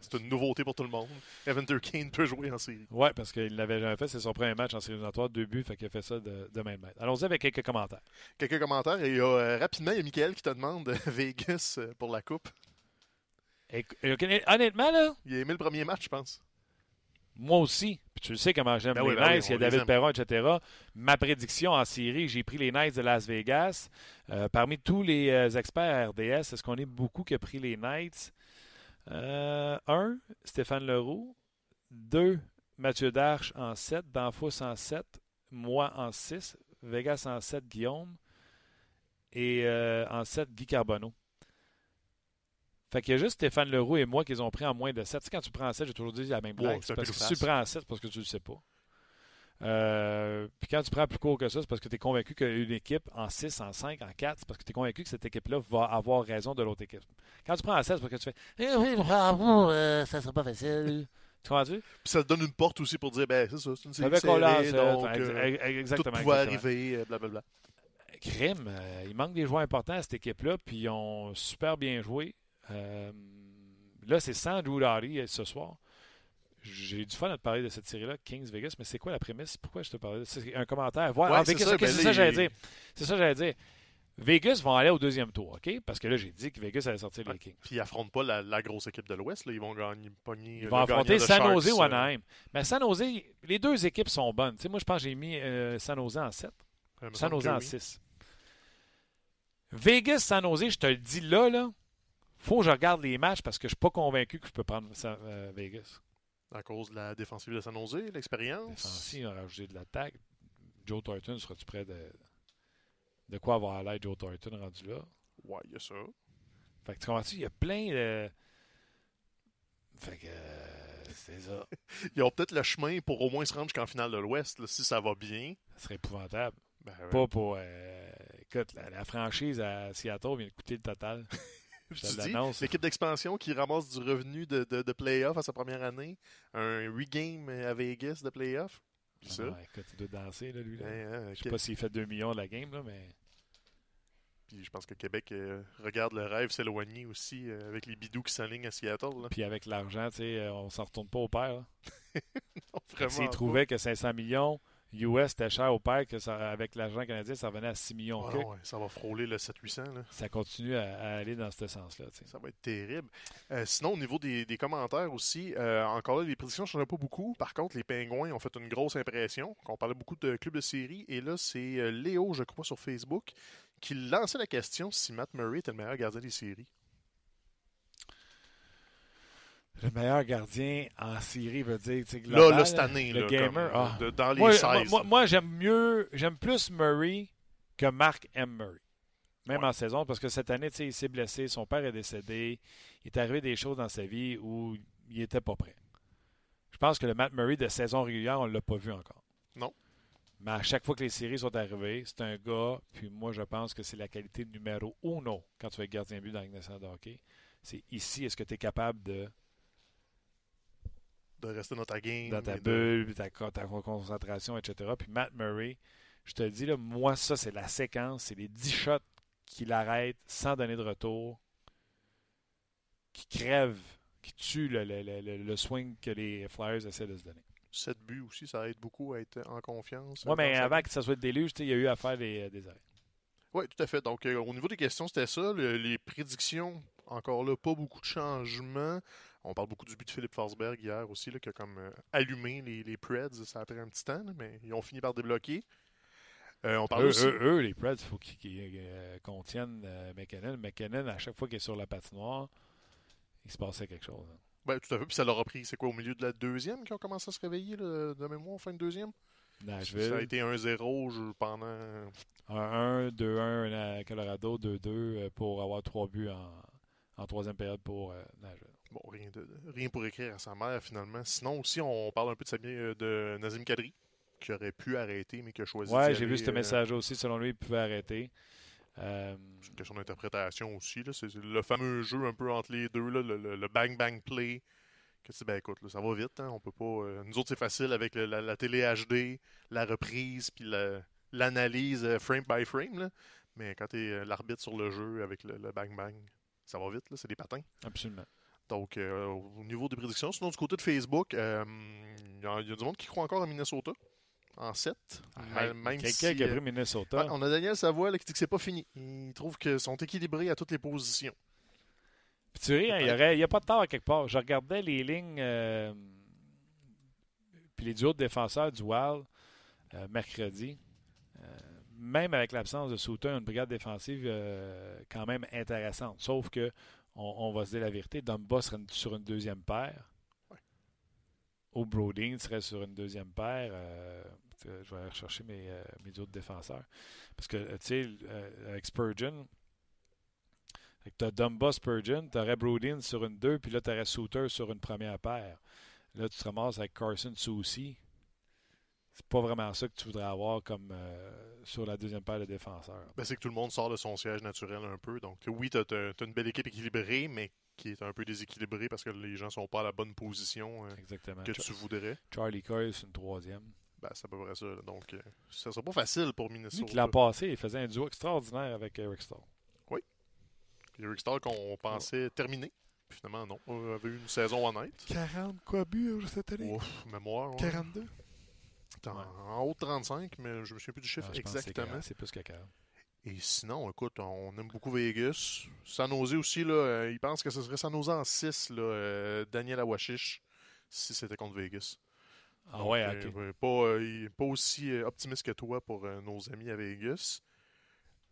S2: C'est une nouveauté pour tout le monde. Evander Kane peut jouer en série.
S1: Oui, parce qu'il l'avait jamais fait. C'est son premier match en série éliminatoire, deux buts, fait qu'il a fait ça de, de même. Allons-y avec quelques commentaires.
S2: Quelques commentaires. Et euh, rapidement, il y a Michael qui te demande <laughs> Vegas euh, pour la Coupe.
S1: honnêtement, là.
S2: Il a aimé le premier match, je pense.
S1: Moi aussi. Puis tu le sais comment j'aime ben les ben Knights. il y a David Perron, etc. Ma prédiction en série, j'ai pris les Knights de Las Vegas. Euh, parmi tous les experts RDS, est-ce qu'on est beaucoup qui a pris les Knights? Euh, un, Stéphane Leroux. Deux, Mathieu Darche en 7, Danfous en 7, moi en 6, Vegas en 7, Guillaume. Et euh, en 7, Guy Carbonneau. Fait qu'il y a juste Stéphane Leroux et moi qui les ont pris en moins de 7. Tu sais, quand tu prends en 7, j'ai toujours dit la même blague. parce que si tu prends en 7, c'est parce que tu ne le sais pas. Euh, puis quand tu prends plus court que ça, c'est parce que tu es convaincu qu'une équipe en 6, en 5, en 4, c'est parce que tu es convaincu que cette équipe-là va avoir raison de l'autre équipe. Quand tu prends en 7, c'est parce que tu fais Eh oui, bravo, euh, ça sera pas facile. Tu comprends-tu?
S2: Puis ça te donne une porte aussi pour dire ben c'est ça, c'est une série serrée, donc euh, exactement, tout pouvait arriver, blablabla.
S1: Crime, il manque des joueurs importants à cette équipe-là, puis ils ont super bien joué. là, c'est sans Drew ce soir j'ai du fun à te parler de cette série-là, Kings Vegas, mais c'est quoi la prémisse? Pourquoi je te parlais de C'est un commentaire. Voilà, c'est ça, que j'allais dire. C'est ça que j'allais dire. Vegas vont aller au deuxième tour, OK? Parce que là, j'ai dit que Vegas allait sortir les. Kings.
S2: Puis ils affrontent pas la, la grosse équipe de l'Ouest. là. Ils vont gagner, pogner
S1: Ils vont affronter San Jose ou
S2: euh,
S1: Anaheim. Mais San Jose, les deux équipes sont bonnes. Moi, je pense que j'ai mis euh, San Jose en 7.
S2: euh, me
S1: San Jose en
S2: oui.
S1: 6. Vegas, San Jose, je te le dis là, là, faut que je regarde les matchs parce que je suis pas convaincu que je peux prendre euh, Vegas.
S2: À cause de la défensive de San Jose, l'expérience.
S1: A rajouté de l'attaque. Joe Thornton, seras-tu prêt de, de quoi avoir l'air Joe Thornton rendu là?
S2: Ouais, il y a ça.
S1: Fait que tu comprends-tu? Il y a plein de. Fait que. euh, c'est ça. <laughs>
S2: Ils ont peut-être le chemin pour au moins se rendre jusqu'en finale de l'Ouest, si ça va bien.
S1: Ça serait épouvantable.
S2: Ben, ouais.
S1: Pas pour. euh, écoute, la, la franchise à Seattle vient de coûter le total. <laughs> <laughs> Je
S2: dis, l'équipe d'expansion qui ramasse du revenu de, de, de playoff à sa première année, un regame à Vegas de playoff. Ça.
S1: Ah, écoute, il doit danser, là, lui. Là.
S2: Hein, hein,
S1: Je sais pas s'il fait 2 millions de la game, là, mais.
S2: Puis je pense que Québec euh, regarde le rêve s'éloigner aussi euh, avec les bidous qui s'alignent à Seattle. là.
S1: Puis avec l'argent, tu sais, euh, on s'en retourne pas au père. <laughs>
S2: Non, vraiment
S1: S'ils
S2: pas.
S1: trouvaient que 500 millions US était cher au père, que ça, avec l'argent canadien, ça revenait à 6 millions.
S2: Ah
S1: que,
S2: non, ouais, ça va frôler le 7-800. là.
S1: Ça continue à, à aller dans ce sens-là.
S2: Ça va être terrible. Euh, sinon, au niveau des, des commentaires aussi, euh, encore là, les prédictions ne changeaient pas beaucoup. Par contre, les Pingouins ont fait une grosse impression. On parlait beaucoup de clubs de série. Et là, c'est euh, Léo, je crois, sur Facebook, qui lançait la question si Matt Murray était le meilleur gardien des séries.
S1: Le meilleur gardien en série veut dire,
S2: Là, là, cette année,
S1: le
S2: là,
S1: gamer.
S2: comme,
S1: ah.
S2: de- dans les
S1: Moi,
S2: 16.
S1: moi- j'aime mieux, j'aime plus Murray que Mark M. Murray. Même
S2: Ouais.
S1: en saison, parce que cette année, il s'est blessé, son père est décédé, il est arrivé des choses dans sa vie où il n'était pas prêt. Je pense que le Matt Murray de saison régulière, on ne l'a pas vu encore.
S2: Non.
S1: Mais à chaque fois que les séries sont arrivées, c'est un gars, puis moi je pense que c'est la qualité numéro uno quand tu es gardien de but dans la de hockey. C'est ici, est-ce que tu es capable de,
S2: de rester dans ta game.
S1: dans ta
S2: de-
S1: bulle, ta, ta concentration, etc. Puis Matt Murray, je te le dis, là, moi, ça, c'est la séquence, c'est les 10 shots qu'il arrête sans donner de retour, qui crèvent, qui tuent le, le- le- le- le swing que les Flyers essaient de se donner.
S2: 7 buts aussi, ça aide beaucoup à être en confiance.
S1: Oui,
S2: euh,
S1: mais
S2: dans sa-
S1: avant que ça soit déluge, il y a eu à faire des, des arrêts.
S2: Oui, tout à fait. Donc, euh, au niveau des questions, c'était ça. Le- les prédictions, encore là, pas beaucoup de changements. On parle beaucoup du but de Philippe Forsberg hier aussi, là, qui a comme euh, allumé les, les Preds. Ça a pris un petit temps, là, mais ils ont fini par débloquer. Euh, on parle
S1: Eux,
S2: aussi.
S1: eux, eux, les Preds, il faut qu'ils euh, contiennent McKinnon. McKinnon, à chaque fois qu'il est sur la patinoire, il se passait quelque chose. hein.
S2: Ben, tout à fait. Puis ça leur a pris, c'est quoi, au milieu de la deuxième qu'ils ont commencé à se réveiller, là, de mémoire, fin de deuxième? Ça a
S1: Nashville,
S2: été 1-0 je- pendant.
S1: 1-1, 2-1 à Colorado, 2-2 euh, pour avoir trois buts en, en troisième période pour euh, Nashville.
S2: Bon, rien, de, rien pour écrire à sa mère, finalement. Sinon, aussi, on parle un peu de, euh, de Nazim Kadri, qui aurait pu arrêter, mais qui a choisi
S1: Ouais, j'ai vu ce
S2: euh,
S1: message aussi. Selon lui, il pouvait arrêter. Euh,
S2: C'est une question d'interprétation aussi. là. C'est le fameux jeu un peu entre les deux, là, le, le- le bang-bang play. Que tu dis, ben écoute, là, ça va vite. hein, on peut pas. euh, nous autres, c'est facile avec le- la, la télé HD, la reprise, puis la- l'analyse frame by frame. là. Mais quand tu es l'arbitre sur le jeu avec le le bang-bang, ça va vite. là, C'est des patins.
S1: absolument.
S2: Donc, euh, au niveau des prédictions, sinon, du côté de Facebook, euh, il y, a- il y a du monde qui croit encore à Minnesota en 7.
S1: Hey,
S2: même
S1: Quelqu'un
S2: si,
S1: qui a pris Minnesota.
S2: Ouais, on a Daniel Savoie là, qui dit que c'est pas fini. Il trouve qu'ils sont équilibrés à toutes les positions.
S1: Puis tu ris, hein, il n'y a, pas de tort à quelque part. Je regardais les lignes, euh, puis les duos de défenseurs du Wild mercredi. Même avec l'absence de Souter, une brigade défensive quand même intéressante. Sauf que, on, on va se dire la vérité, Dumba serait sur une deuxième paire.
S2: Ouais.
S1: Ou Brodeen serait sur une deuxième paire. euh, je vais aller rechercher mes, euh, mes de défenseurs. Parce que, tu sais, euh, avec Spurgeon, tu as Dumba Spurgeon, tu aurais Brodin sur une 2, puis là, tu aurais Souter sur une première paire. Là, tu te ramasses avec Carson Soucy. C'est pas vraiment ça que tu voudrais avoir comme euh, sur la deuxième paire de défenseurs.
S2: Ben, c'est que tout le monde sort de son siège naturel un peu. Donc, oui, tu as, une belle équipe équilibrée, mais qui est un peu déséquilibrée parce que les gens sont pas à la bonne position euh,
S1: Exactement.
S2: que
S1: Char-
S2: tu voudrais.
S1: Charlie Coyle, c'est une troisième.
S2: Ben, c'est à peu près ça. là. Donc, euh, ça sera pas facile pour
S1: Lui,
S2: Minnesota.
S1: qui l'an passé, il faisait un duo extraordinaire avec Eric Stahl.
S2: Eric Starr qu'on pensait terminer. Puis finalement, non. On avait eu une saison honnête.
S1: 40 quoi buts cette
S2: Ouf, mémoire. ouais.
S1: 42?
S2: C'était en,
S1: Ouais.
S2: en haut de 35, mais je me souviens plus du chiffre
S1: Ah,
S2: exactement.
S1: 40, C'est plus que 40.
S2: Et sinon, écoute, on aime beaucoup Vegas. San Jose aussi, là, euh, il pense que ce serait San Jose en 6, là, euh, Daniel Awashish, si c'était contre Vegas.
S1: Ah ouais,
S2: Donc,
S1: ok.
S2: euh, pas, euh, pas aussi euh, optimiste que toi pour euh, nos amis à Vegas.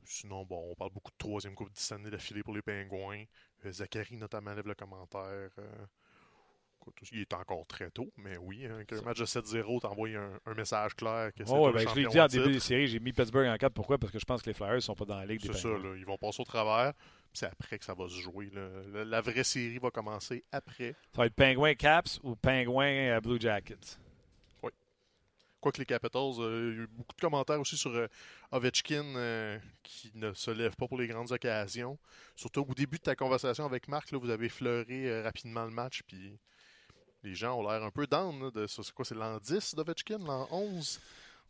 S2: Sinon, bon, on parle beaucoup de troisième coupe de année d'affilée pour les Pingouins. Euh, Zachary, notamment, lève le commentaire. Écoute, il est encore très tôt, mais oui, hein, qu'un match de 7-0 t'envoie un, un message clair que c'est
S1: ouais, ben, je l'ai dit en
S2: titre.
S1: début des séries, j'ai mis Pittsburgh en 4. Pourquoi? Parce que je pense que les Flyers ne sont pas dans la ligue des
S2: C'est ça, là, ils vont passer au travers. C'est après que ça va se jouer. là. La, vraie série va commencer après.
S1: Ça va être Penguin Caps ou Penguin euh, Blue Jackets.
S2: Quoique les Capitals, euh, il y a eu beaucoup de commentaires aussi sur euh, Ovechkin euh, qui ne se lève pas pour les grandes occasions. Surtout au début de ta conversation avec Marc, là, vous avez fleuré rapidement le match, puis les gens ont l'air un peu down. de, c'est quoi, c'est l'an 10 d'Ovechkin, l'an 11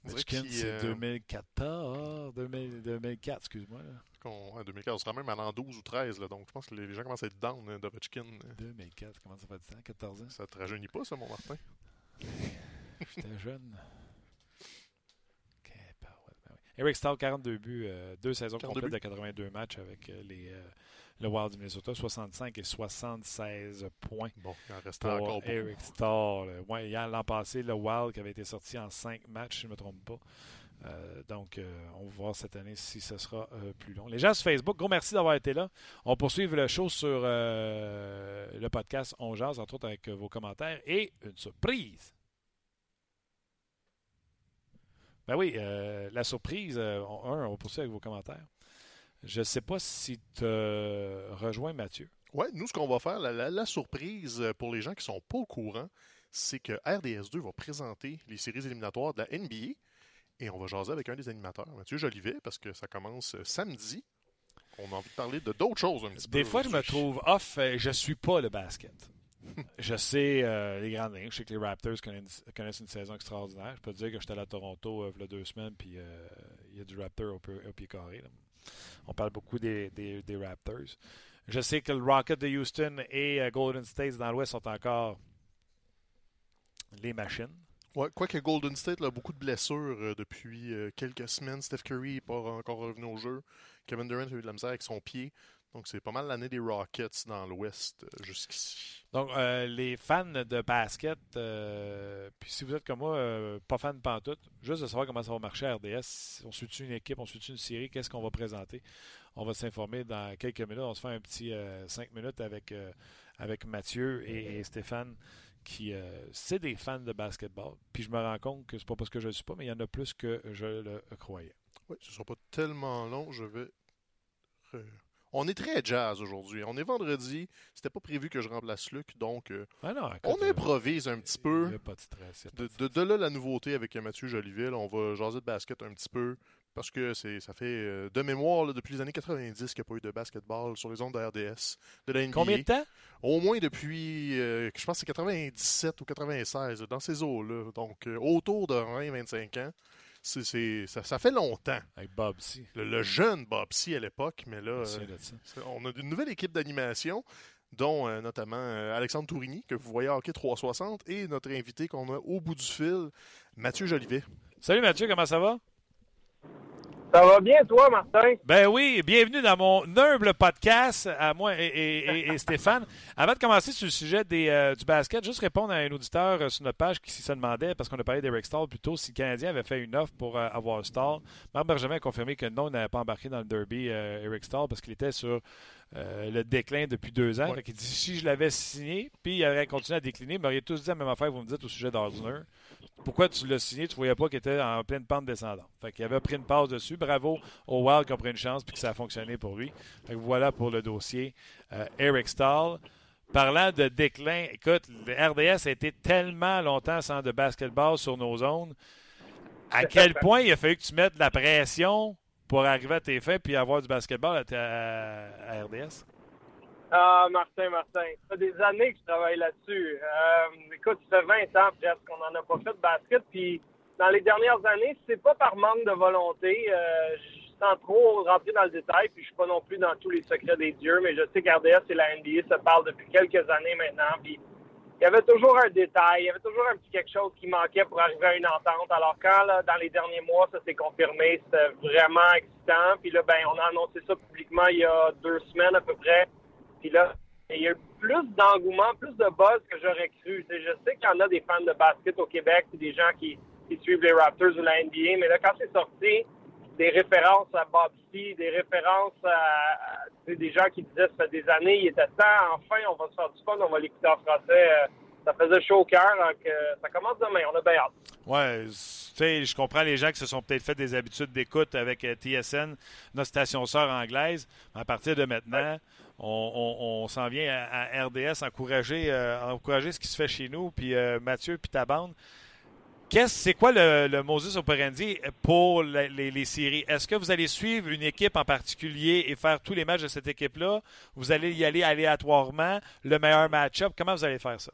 S2: On dirait
S1: Ovechkin, c'est
S2: euh,
S1: 2014, 2000 2004, excuse-moi.
S2: en 2015, on sera même à l'an 12 ou 13, là, donc je pense que les les gens commencent à être down euh, d'Ovechkin. euh.
S1: 2004, comment ça fait du temps? 14 ans?
S2: Ça te rajeunit pas, ça, mon Martin? <laughs>
S1: J'étais jeune. Bah ouais, oui. Eric Stahl, 42 buts, euh, deux saisons
S2: 42
S1: complètes de 82 matchs avec euh, les, euh, le Wild du Minnesota, 65 et 76 points
S2: Bon, il en reste encore.
S1: Eric. Euh, Ouais, hier, l'an passé, le Wild qui avait été sorti en 5 matchs, si je ne me trompe pas. Euh, donc, euh, on va voir cette année si ce sera euh, plus long. Les gens sur Facebook, gros merci d'avoir été là. On poursuit le show sur le podcast On Jase, entre autres avec vos commentaires et une surprise. Ben oui, la surprise, on- un, on poursuit avec vos commentaires. Je ne sais pas si tu rejoins Mathieu.
S2: Ouais, nous, ce qu'on va faire, la, la- la surprise pour les gens qui sont pas au courant, c'est que RDS2 va présenter les séries éliminatoires de la NBA et on va jaser avec un des animateurs, Mathieu Jolivet, parce que ça commence samedi. On a envie de parler de d'autres choses un petit peu.
S1: Des fois, je me trouve off. euh, Je suis pas le basket. <laughs> je sais euh, les grandes lignes. Je sais que les Raptors connaissent, connaissent une saison extraordinaire. Je peux te dire que j'étais à Toronto euh, il y a deux semaines, puis euh, il y a du Raptor au, pied- au pied carré. là. On parle beaucoup des, Raptors. Je sais que le Rocket de Houston et euh, Golden State dans l'Ouest sont encore les machines.
S2: Ouais, quoique Golden State a beaucoup de blessures euh, depuis euh, quelques semaines. Steph Curry n'est pas encore revenu au jeu. Kevin Durant a eu de la misère avec son pied. Donc, c'est pas mal l'année des Rockets dans l'Ouest euh, jusqu'ici.
S1: Donc, euh, les fans de basket, euh, puis si vous êtes comme moi, euh, pas fan de pantoute, juste de savoir comment ça va marcher à RDS, on suit une équipe, on suit une série, qu'est-ce qu'on va présenter? On va s'informer dans quelques minutes. On se fait un petit 5 minutes avec, avec Mathieu et, et Stéphane, qui, euh, c'est des fans de basketball. Puis je me rends compte que c'est pas parce que je ne le suis pas, mais il y en a plus que je le croyais.
S2: Oui, ce sera pas tellement long. Je vais. On est très jazz aujourd'hui. On est vendredi. C'était pas prévu que je remplace Luc, donc euh,
S1: Ah non, écoute,
S2: on improvise un petit peu.
S1: n'y a pas de stress. il y a pas
S2: De,
S1: de
S2: de- de là la nouveauté avec Mathieu Joliville, on va jaser de basket un petit peu parce que c'est ça fait euh, de mémoire là, depuis les années 90 qu'il n'y a pas eu de basketball sur les ondes de RDS, de la NBA.
S1: Combien de temps?
S2: Au moins depuis, euh, je pense que c'est 97 ou 96, dans ces eaux-là. Donc autour de 20-25 ans. C'est, ça, ça fait longtemps.
S1: Avec Bob, si.
S2: Le, le jeune Bob C à l'époque, mais là, euh, on a une nouvelle équipe d'animation, dont euh, notamment euh, Alexandre Tourigny, que vous voyez à Hockey 360, et notre invité qu'on a au bout du fil, Mathieu Jolivet.
S1: Salut Mathieu, comment ça va?
S4: Ça va bien, toi, Martin?
S1: Ben oui, bienvenue dans mon humble podcast à moi et, Stéphane. Avant de commencer sur le sujet euh, du basket, juste répondre à un auditeur euh, sur notre page qui se demandait, parce qu'on a parlé d'Eric Stahl plus tôt, si le Canadien avait fait une offre pour euh, avoir Stahl. Marc Bergevin a confirmé que non, il n'avait pas embarqué dans le derby Eric Stahl parce qu'il était sur euh, le déclin depuis deux ans.
S2: Ouais.
S1: Fait qu'il dit si je l'avais signé, puis il aurait continué à décliner, mais il tous dit la même affaire que vous me dites au sujet d'Ardner. Pourquoi tu l'as signé? Tu voyais pas qu'il était en pleine pente descendante. Fait qu'il avait pris une passe dessus. Bravo au Wild qui a pris une chance puis que ça a fonctionné pour lui. Fait que voilà pour le dossier euh, Eric Stahl. Parlant de déclin, écoute, le RDS a été tellement longtemps sans de basketball sur nos zones. À quel point il a fallu que tu mettes de la pression pour arriver à tes fins puis avoir du basketball à, ta- à RDS?
S4: Ah, Martin, Martin, ça fait des années que je travaille là-dessus. Euh, écoute, ça fait 20 ans presque qu'on n'en a pas fait de basket. Puis, dans les dernières années, c'est pas par manque de volonté. Euh, sans trop rentrer dans le détail, puis je suis pas non plus dans tous les secrets des dieux, mais je sais qu'RDS et la NBA se parlent depuis quelques années maintenant. Puis, il y avait toujours un détail, il y avait toujours un petit quelque chose qui manquait pour arriver à une entente. Alors quand, là, dans les derniers mois, ça s'est confirmé, c'était vraiment excitant. Puis là, ben, on a annoncé ça publiquement il y a deux semaines à peu près. Puis là, il y a eu plus d'engouement, plus de buzz que j'aurais cru. je sais qu'il y en a des fans de basket au Québec, des gens qui, qui suivent les Raptors ou la NBA, mais là, quand c'est sorti, des références à Bob des références à, des gens qui disaient ça fait des années, il était temps, enfin, on va se faire du fun, on va l'écouter en français. Euh, ça faisait chaud au cœur, donc euh, ça commence demain, on a bien hâte.
S1: Ouais, tu sais, je comprends les gens qui se sont peut-être fait des habitudes d'écoute avec euh, TSN, notre station sœur anglaise. À partir de maintenant, on, s'en vient à, RDS encourager, encourager ce qui se fait chez nous. Puis Mathieu, puis ta bande, c'est quoi le, le, Moses operandi pour les, séries? Est-ce que vous allez suivre une équipe en particulier et faire tous les matchs de cette équipe-là? Vous allez y aller aléatoirement, le meilleur match-up? Comment vous allez faire ça?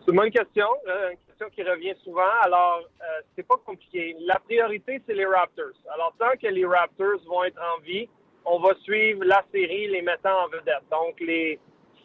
S4: C'est une bonne question, euh, une question qui revient souvent. Alors, euh, c'est pas compliqué. La priorité, c'est les Raptors. Alors, tant que les Raptors vont être en vie, on va suivre la série les mettant en vedette. Donc, les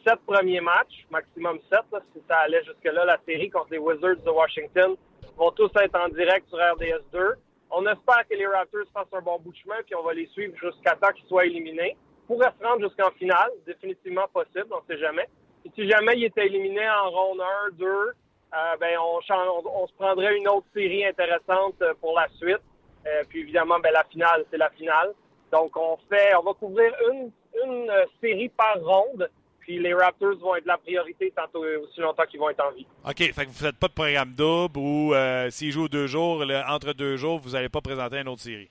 S4: sept premiers matchs, maximum sept, si ça allait jusque-là, la série contre les Wizards de Washington, vont tous être en direct sur RDS2. On espère que les Raptors fassent un bon bout de chemin, puis on va les suivre jusqu'à temps qu'ils soient éliminés. Pourrait se rendre jusqu'en finale, définitivement possible, on ne sait jamais. Et si jamais ils étaient éliminés en ronde 1, 2, euh, ben on, se prendrait une autre série intéressante euh, pour la suite. Euh, puis évidemment, ben la finale, c'est la finale. Donc on fait, on va couvrir une, une série par ronde puis les Raptors vont être la priorité tant aussi longtemps qu'ils vont être en vie.
S1: OK. Fait que vous ne faites pas de programme double ou euh, s'ils jouent deux jours, entre deux jours, vous n'allez pas présenter une autre série?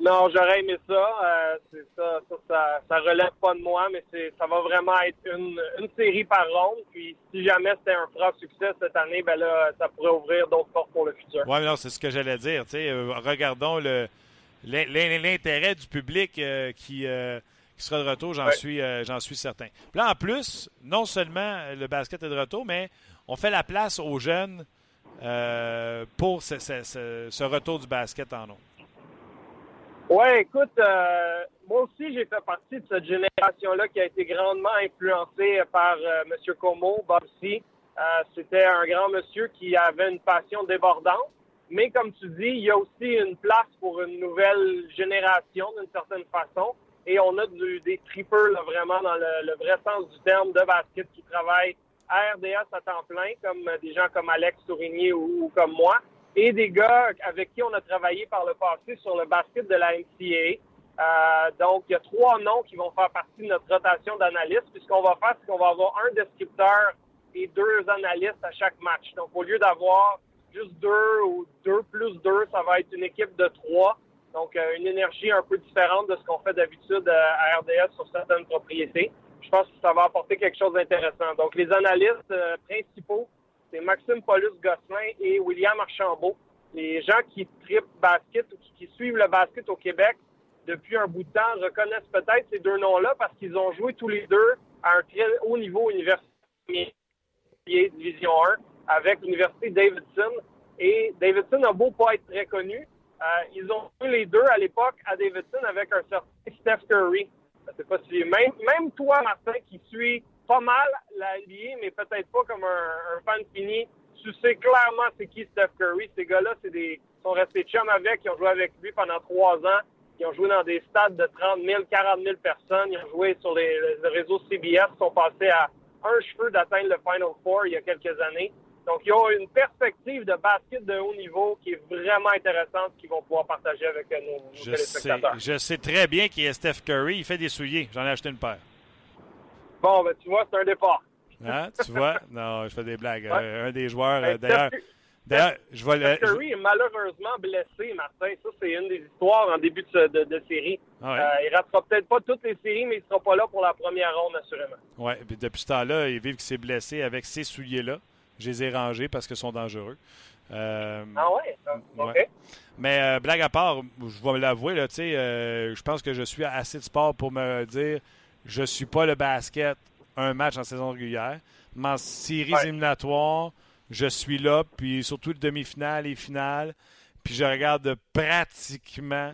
S4: Non, j'aurais aimé ça. Euh, ça, ça, ça, relève pas de moi, mais ça va vraiment être une, série par ronde. Puis si jamais c'était un franc succès cette année, ben là, ça pourrait ouvrir d'autres portes pour le futur.
S1: Oui, non, c'est ce que j'allais dire. Euh, regardons le l'intérêt du public euh, qui qui sera de retour, j'en suis, euh, j'en suis certain. là, en plus, non seulement le basket est de retour, mais on fait la place aux jeunes euh, pour ce, retour du basket en eau.
S4: Oui, écoute, euh, moi aussi, j'ai fait partie de cette génération-là qui a été grandement influencée par M. Como, Bob C'était un grand monsieur qui avait une passion débordante. Mais comme tu dis, il y a aussi une place pour une nouvelle génération, d'une certaine façon. Et on a des trippers vraiment dans le, vrai sens du terme de basket qui travaillent à RDS à temps plein, comme des gens comme Alex Tourigny ou, comme moi, et des gars avec qui on a travaillé par le passé sur le basket de la NCAA. Euh, donc, il y a trois noms qui vont faire partie de notre rotation d'analystes. Puis ce qu'on va faire, c'est qu'on va avoir un descripteur et deux analystes à chaque match. Donc, au lieu d'avoir juste deux ou deux plus deux, ça va être une équipe de trois donc, euh, une énergie un peu différente de ce qu'on fait d'habitude euh, à RDS sur certaines propriétés. Je pense que ça va apporter quelque chose d'intéressant. Donc, les analystes euh, principaux, c'est Maxime Paulus-Gosselin et William Archambault. Les gens qui tripent basket ou qui, suivent le basket au Québec depuis un bout de temps reconnaissent peut-être ces deux noms-là parce qu'ils ont joué tous les deux à un très haut niveau universitaire, Division 1, avec l'Université Davidson. Et Davidson a beau pas être très connu, euh, ils ont eu les deux à l'époque à Davidson avec un certain Steph Curry. Même, toi, Martin, qui suis pas mal la mais peut-être pas comme un, fan fini, tu sais clairement c'est qui Steph Curry. Ces gars-là, c'est des sont restés chums avec, ils ont joué avec lui pendant trois ans. Ils ont joué dans des stades de 30 000, 40 000 personnes. Ils ont joué sur les, les réseaux CBS. Ils sont passés à un cheveu d'atteindre le Final Four il y a quelques années. Donc, ils ont une perspective de basket de haut niveau qui est vraiment intéressante qu'ils vont pouvoir partager avec euh, nos,
S1: je
S4: téléspectateurs.
S1: Sais, je sais très bien qu'il y a Steph Curry. Il fait des souliers. J'en ai acheté une paire.
S4: Bon, ben, tu vois, c'est un départ.
S1: Hein? tu vois? <laughs> Non, je fais des blagues. Euh, un des joueurs, euh, d'ailleurs... D'ailleurs, je vois
S4: le. Curry est malheureusement blessé, Martin. Ça, c'est une des histoires en début de, de, série. Ah il ne ratera peut-être pas toutes les séries, mais il ne sera pas là pour la première ronde, assurément.
S1: Oui, depuis ce temps-là, il vive qu'il s'est blessé avec ces souliers-là. Je les ai rangés parce qu'ils sont dangereux.
S4: Euh, ah ouais? OK.
S1: Mais euh, blague à part, je vais l'avouer, là, euh, je pense que je suis assez de sport pour me dire je suis pas le basket un match en saison régulière. Mais en séries éliminatoires, je suis là, puis surtout le demi-finale et finale. Puis je regarde pratiquement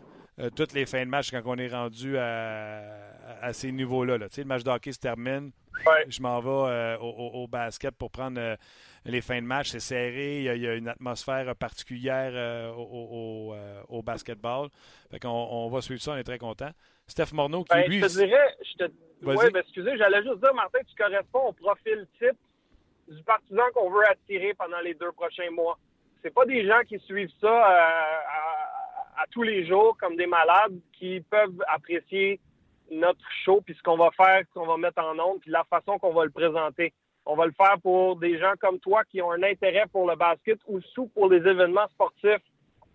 S1: toutes les fins de match quand on est rendu à, ces niveaux-là. Là. Le match de hockey se termine, je m'en vais au, basket pour prendre les fins de match. C'est serré, il y, a, une atmosphère particulière au, au, basketball. Fait qu'on on va suivre ça, on est très content. Steph Morneau qui
S4: ben,
S1: lui.
S4: Je te dirais, je te... Oui, ben, excusez, j'allais juste dire, Martin, tu corresponds au profil type du partisan qu'on veut attirer pendant les deux prochains mois. C'est pas des gens qui suivent ça euh, à, tous les jours comme des malades qui peuvent apprécier notre show puis ce qu'on va faire, ce qu'on va mettre en ondes puis la façon qu'on va le présenter. On va le faire pour des gens comme toi qui ont un intérêt pour le basket ou pour les événements sportifs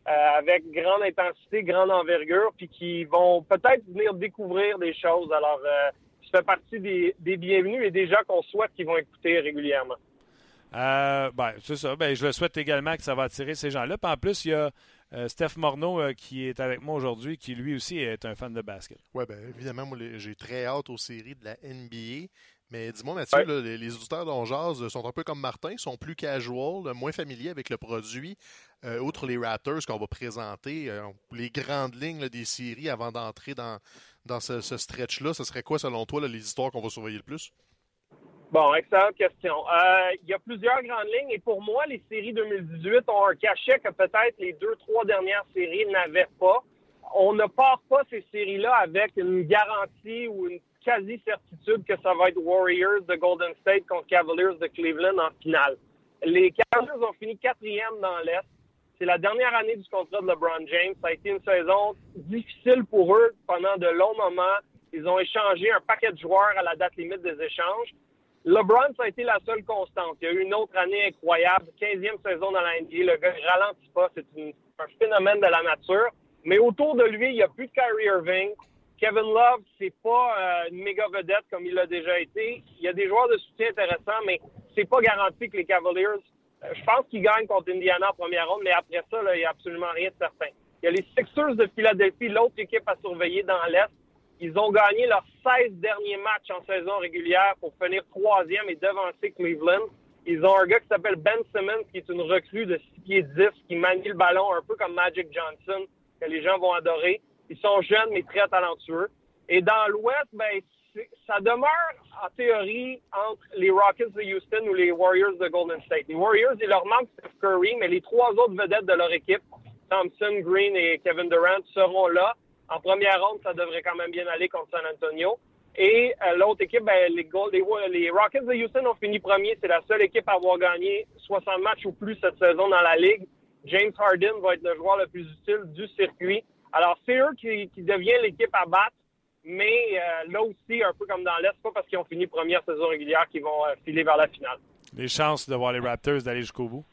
S4: euh, avec grande intensité, grande envergure, puis qui vont peut-être venir découvrir des choses. Alors, euh, tu fais partie des, bienvenus et des gens qu'on souhaite qui vont écouter régulièrement.
S1: Euh, ben, c'est ça. Ben, je le souhaite également que ça va attirer ces gens-là. Puis en plus, il y a Steph Morneau qui est avec moi aujourd'hui, qui lui aussi est un fan de basket.
S2: Oui, bien évidemment, moi j'ai très hâte aux séries de la NBA. Mais dis-moi, Mathieu, les, les, auditeurs d'Onjaz sont un peu comme Martin, sont plus casual, moins familiers avec le produit. Euh, outre les Raptors qu'on va présenter, euh, les grandes lignes des séries avant d'entrer dans, dans ce, stretch-là, ce serait quoi, selon toi, les histoires qu'on va surveiller le plus?
S4: Bon, excellente question. Euh, il y a plusieurs grandes lignes et pour moi, les séries 2018 ont un cachet que peut-être les deux, trois dernières séries n'avaient pas. On ne part pas ces séries-là avec une garantie ou une quasi-certitude que ça va être Warriors de Golden State contre Cavaliers de Cleveland en finale. Les Cavaliers ont fini quatrième dans l'Est. C'est la dernière année du contrat de LeBron James. Ça a été une saison difficile pour eux pendant de longs moments. Ils ont échangé un paquet de joueurs à la date limite des échanges. LeBron, ça a été la seule constante. Il y a eu une autre année incroyable, 15e saison dans la NBA. Le gars ne ralentit pas. C'est un phénomène de la nature. Mais autour de lui, il n'y a plus de Kyrie Irving. Kevin Love, c'est pas euh, une méga vedette comme il l'a déjà été. Il y a des joueurs de soutien intéressants, mais c'est pas garanti que les Cavaliers. Euh, je pense qu'ils gagnent contre Indiana en première ronde, mais après ça, il n'y a absolument rien de certain. Il y a les Sixers de Philadelphie, l'autre équipe à surveiller dans l'Est. Ils ont gagné leurs 16 derniers matchs en saison régulière pour finir troisième et devancer Cleveland. Ils ont un gars qui s'appelle Ben Simmons, qui est une recrue de 6 pieds 10, qui manie le ballon un peu comme Magic Johnson, que les gens vont adorer. Ils sont jeunes, mais très talentueux. Et dans l'Ouest, ben, ça demeure en théorie entre les Rockets de Houston ou les Warriors de Golden State. Les Warriors, il leur manque Steph Curry, mais les trois autres vedettes de leur équipe, Thompson, Green et Kevin Durant, seront là. En première ronde, ça devrait quand même bien aller contre San Antonio. Et euh, l'autre équipe, ben, les, les, Rockets de Houston ont fini premier. C'est la seule équipe à avoir gagné 60 matchs ou plus cette saison dans la Ligue. James Harden va être le joueur le plus utile du circuit. Alors, c'est eux qui, qui deviennent l'équipe à battre, mais euh, là aussi, un peu comme dans l'Est, pas parce qu'ils ont fini première saison régulière qu'ils vont euh, filer vers la finale.
S1: Les chances de voir les Raptors d'aller jusqu'au bout?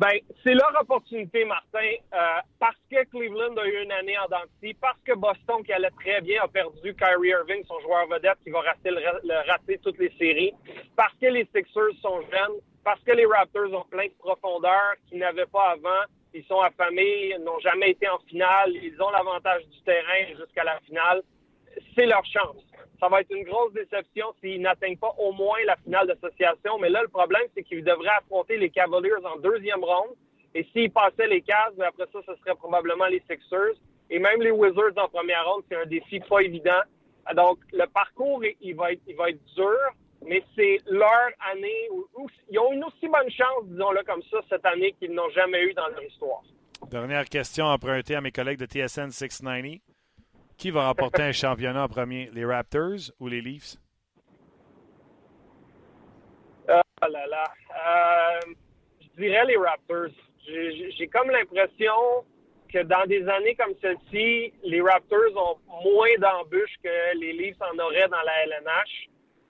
S4: Ben, c'est leur opportunité, Martin, euh, parce que Cleveland a eu une année en dentiste, parce que Boston, qui allait très bien, a perdu Kyrie Irving, son joueur vedette, qui va rater, le, rater toutes les séries, parce que les Sixers sont jeunes, parce que les Raptors ont plein de profondeur qu'ils n'avaient pas avant, ils sont affamés, n'ont jamais été en finale, ils ont l'avantage du terrain jusqu'à la finale. C'est leur chance. Ça va être une grosse déception s'ils n'atteignent pas au moins la finale d'association. Mais là, le problème, c'est qu'ils devraient affronter les Cavaliers en deuxième ronde. Et s'ils passaient les cases, mais après ça, ce serait probablement les Sixers. Et même les Wizards en première ronde, c'est un défi pas évident. Donc, le parcours, il va être, il va être dur mais c'est leur année où, ils ont une aussi bonne chance, disons-le comme ça, cette année qu'ils n'ont jamais eu dans leur histoire.
S1: Dernière question empruntée à mes collègues de TSN 690. Qui va remporter un championnat en premier, les Raptors ou les Leafs?
S4: Oh là là. Euh, je dirais les Raptors. J'ai comme l'impression que dans des années comme celle-ci, les Raptors ont moins d'embûches que les Leafs en auraient dans la LNH.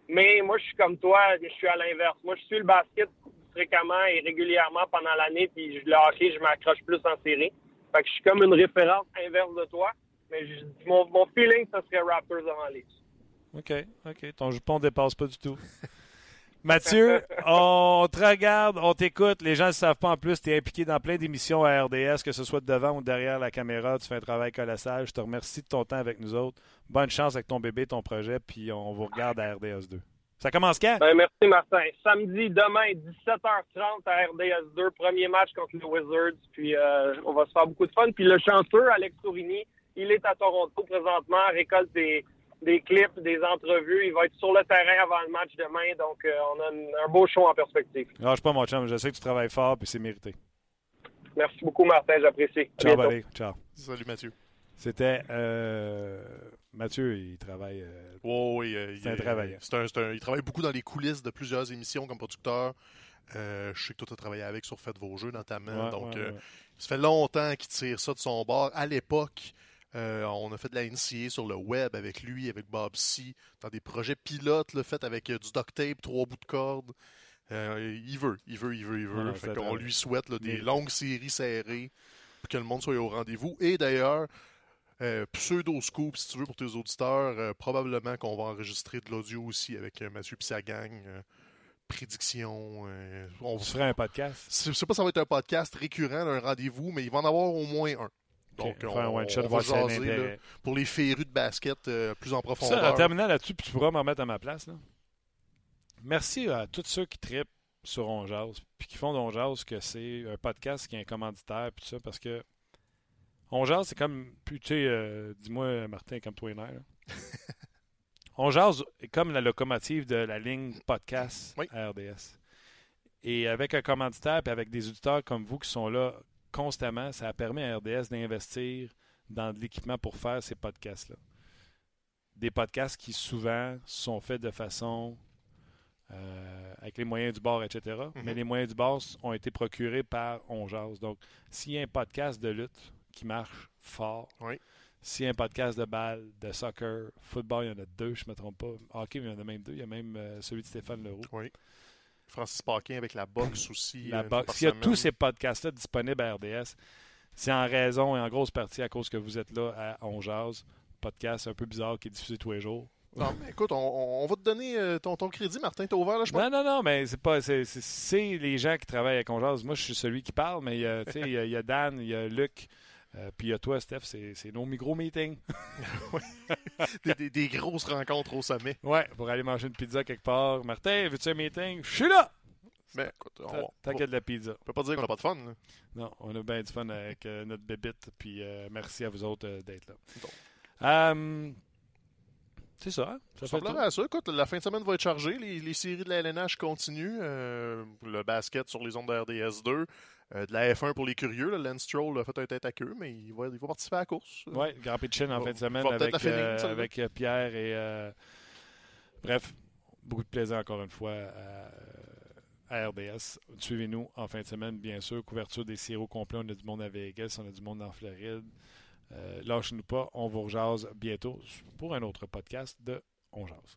S4: Mais moi, je suis comme toi, je suis à l'inverse. Moi, je suis le basket fréquemment et régulièrement pendant l'année, puis le hockey, je m'accroche plus en série. Fait que je suis comme une référence inverse de toi. Mais mon, mon, feeling, ce serait Raptors avant Leafs.
S1: OK, OK. Ton jupon ne dépasse pas du tout. <laughs> Mathieu, on te regarde, on t'écoute. Les gens ne savent pas en plus, tu es impliqué dans plein d'émissions à RDS, que ce soit devant ou derrière la caméra. Tu fais un travail colossal. Je te remercie de ton temps avec nous autres. Bonne chance avec ton bébé, ton projet, puis on vous regarde à RDS 2. Ça commence quand?
S4: Ben, merci, Martin. Samedi, demain, 17h30 à RDS 2, premier match contre les Wizards. Puis euh, on va se faire beaucoup de fun. Puis le chanteur, Alex Tourini, il est à Toronto présentement, récolte des des clips, des entrevues. Il va être sur le terrain avant le match demain. Donc, euh, on a un beau show en perspective.
S1: Lâche pas, mon chum. Je sais que tu travailles fort puis c'est mérité.
S4: Merci beaucoup, Martin. J'apprécie.
S1: Ciao, Valérie. Ciao.
S2: Salut, Mathieu.
S1: C'était euh, Mathieu, il travaille. Euh,
S2: oh, oui, euh,
S1: c'est un travailleur.
S2: il travaille beaucoup dans les coulisses de plusieurs émissions comme producteur. je sais que toi, tu as travaillé avec sur Faites vos jeux, notamment. donc, ça fait longtemps qu'il tire ça de son bord. À l'époque, on a fait de la NCA sur le web avec lui, avec Bob C, dans des projets pilotes là, faits avec du duct tape, trois bouts de corde. il veut, il veut, il veut, il veut. on lui souhaite des longues séries serrées pour que le monde soit au rendez-vous. Et d'ailleurs, euh, pseudo-scoop, si tu veux, pour tes auditeurs. Euh, probablement qu'on va enregistrer de l'audio aussi avec euh, Mathieu et sa gang. prédiction.
S1: on ferait un podcast.
S2: Je sais pas si ça va être un podcast récurrent, un rendez-vous, mais il va en avoir au moins un. Donc, on, va jaser pour les férus de basket plus en profondeur.
S1: Ça, en terminant là-dessus, puis tu pourras me remettre à ma place. Merci à tous ceux qui trippent sur On puis qui font d'On que c'est un podcast qui est un commanditaire, puis tout ça, parce que on jase, c'est comme. Tu sais, euh, dis-moi, Martin, comme toi et Nair. <laughs> On jase est comme la locomotive de la ligne podcast à RDS. Et avec un commanditaire et avec des auditeurs comme vous qui sont là constamment, ça permis à RDS d'investir dans de l'équipement pour faire ces podcasts-là. Des podcasts qui souvent sont faits de façon euh, avec les moyens du bord, etc. Mm-hmm. Mais les moyens du bord ont été procurés par On Donc, s'il y a un podcast de lutte, qui marche fort.
S2: Oui.
S1: S'il y a un podcast de balle, de soccer, football, il y en a deux, je ne me trompe pas. Hockey, il y en a même deux. Il y a même euh, celui de Stéphane Leroux.
S2: Oui. Francis Paquin avec la boxe aussi.
S1: La euh, boxe. S'il y a tous ces podcasts-là disponibles à RDS, c'est en raison et en grosse partie à cause que vous êtes là à On Podcast un peu bizarre qui est diffusé tous les jours.
S2: Non, mais écoute, on, va te donner euh, ton, ton crédit, Martin. T'as ouvert là, je pense?
S1: Non, non, non, mais c'est pas. C'est les gens qui travaillent à On Moi, je suis celui qui parle, mais il y, y, a Dan, il y a Luc. Euh, puis toi, Steph, c'est nos micro-meetings. <laughs>
S2: des, des, grosses rencontres au sommet.
S1: Ouais, pour aller manger une pizza quelque part. Martin, veux-tu un meeting? Je suis là!
S2: Mais écoute,
S1: T'inquiète de la pizza.
S2: On peut pas dire qu'on n'a pas de fun.
S1: Non, on a bien du fun avec euh, notre bébite. Puis euh, merci à vous autres d'être là. c'est ça. Hein?
S2: Ça, ça à ça. Écoute, la fin de semaine va être chargée. Les, les séries de la LNH continuent. le basket sur les ondes de RDS 2. Euh, de la F1 pour les curieux, Lance Stroll a fait un tête à queue, mais il va, il va participer à la course.
S1: Oui, Grand Prix de Chine en fin de semaine avec, euh, avec euh, Pierre et. bref, beaucoup de plaisir encore une fois à, RDS. Suivez-nous en fin de semaine, bien sûr. Couverture des sirops complets. On a du monde à Vegas, on a du monde en Floride. Lâchez-nous pas, on vous rejase bientôt pour un autre podcast de On Jase.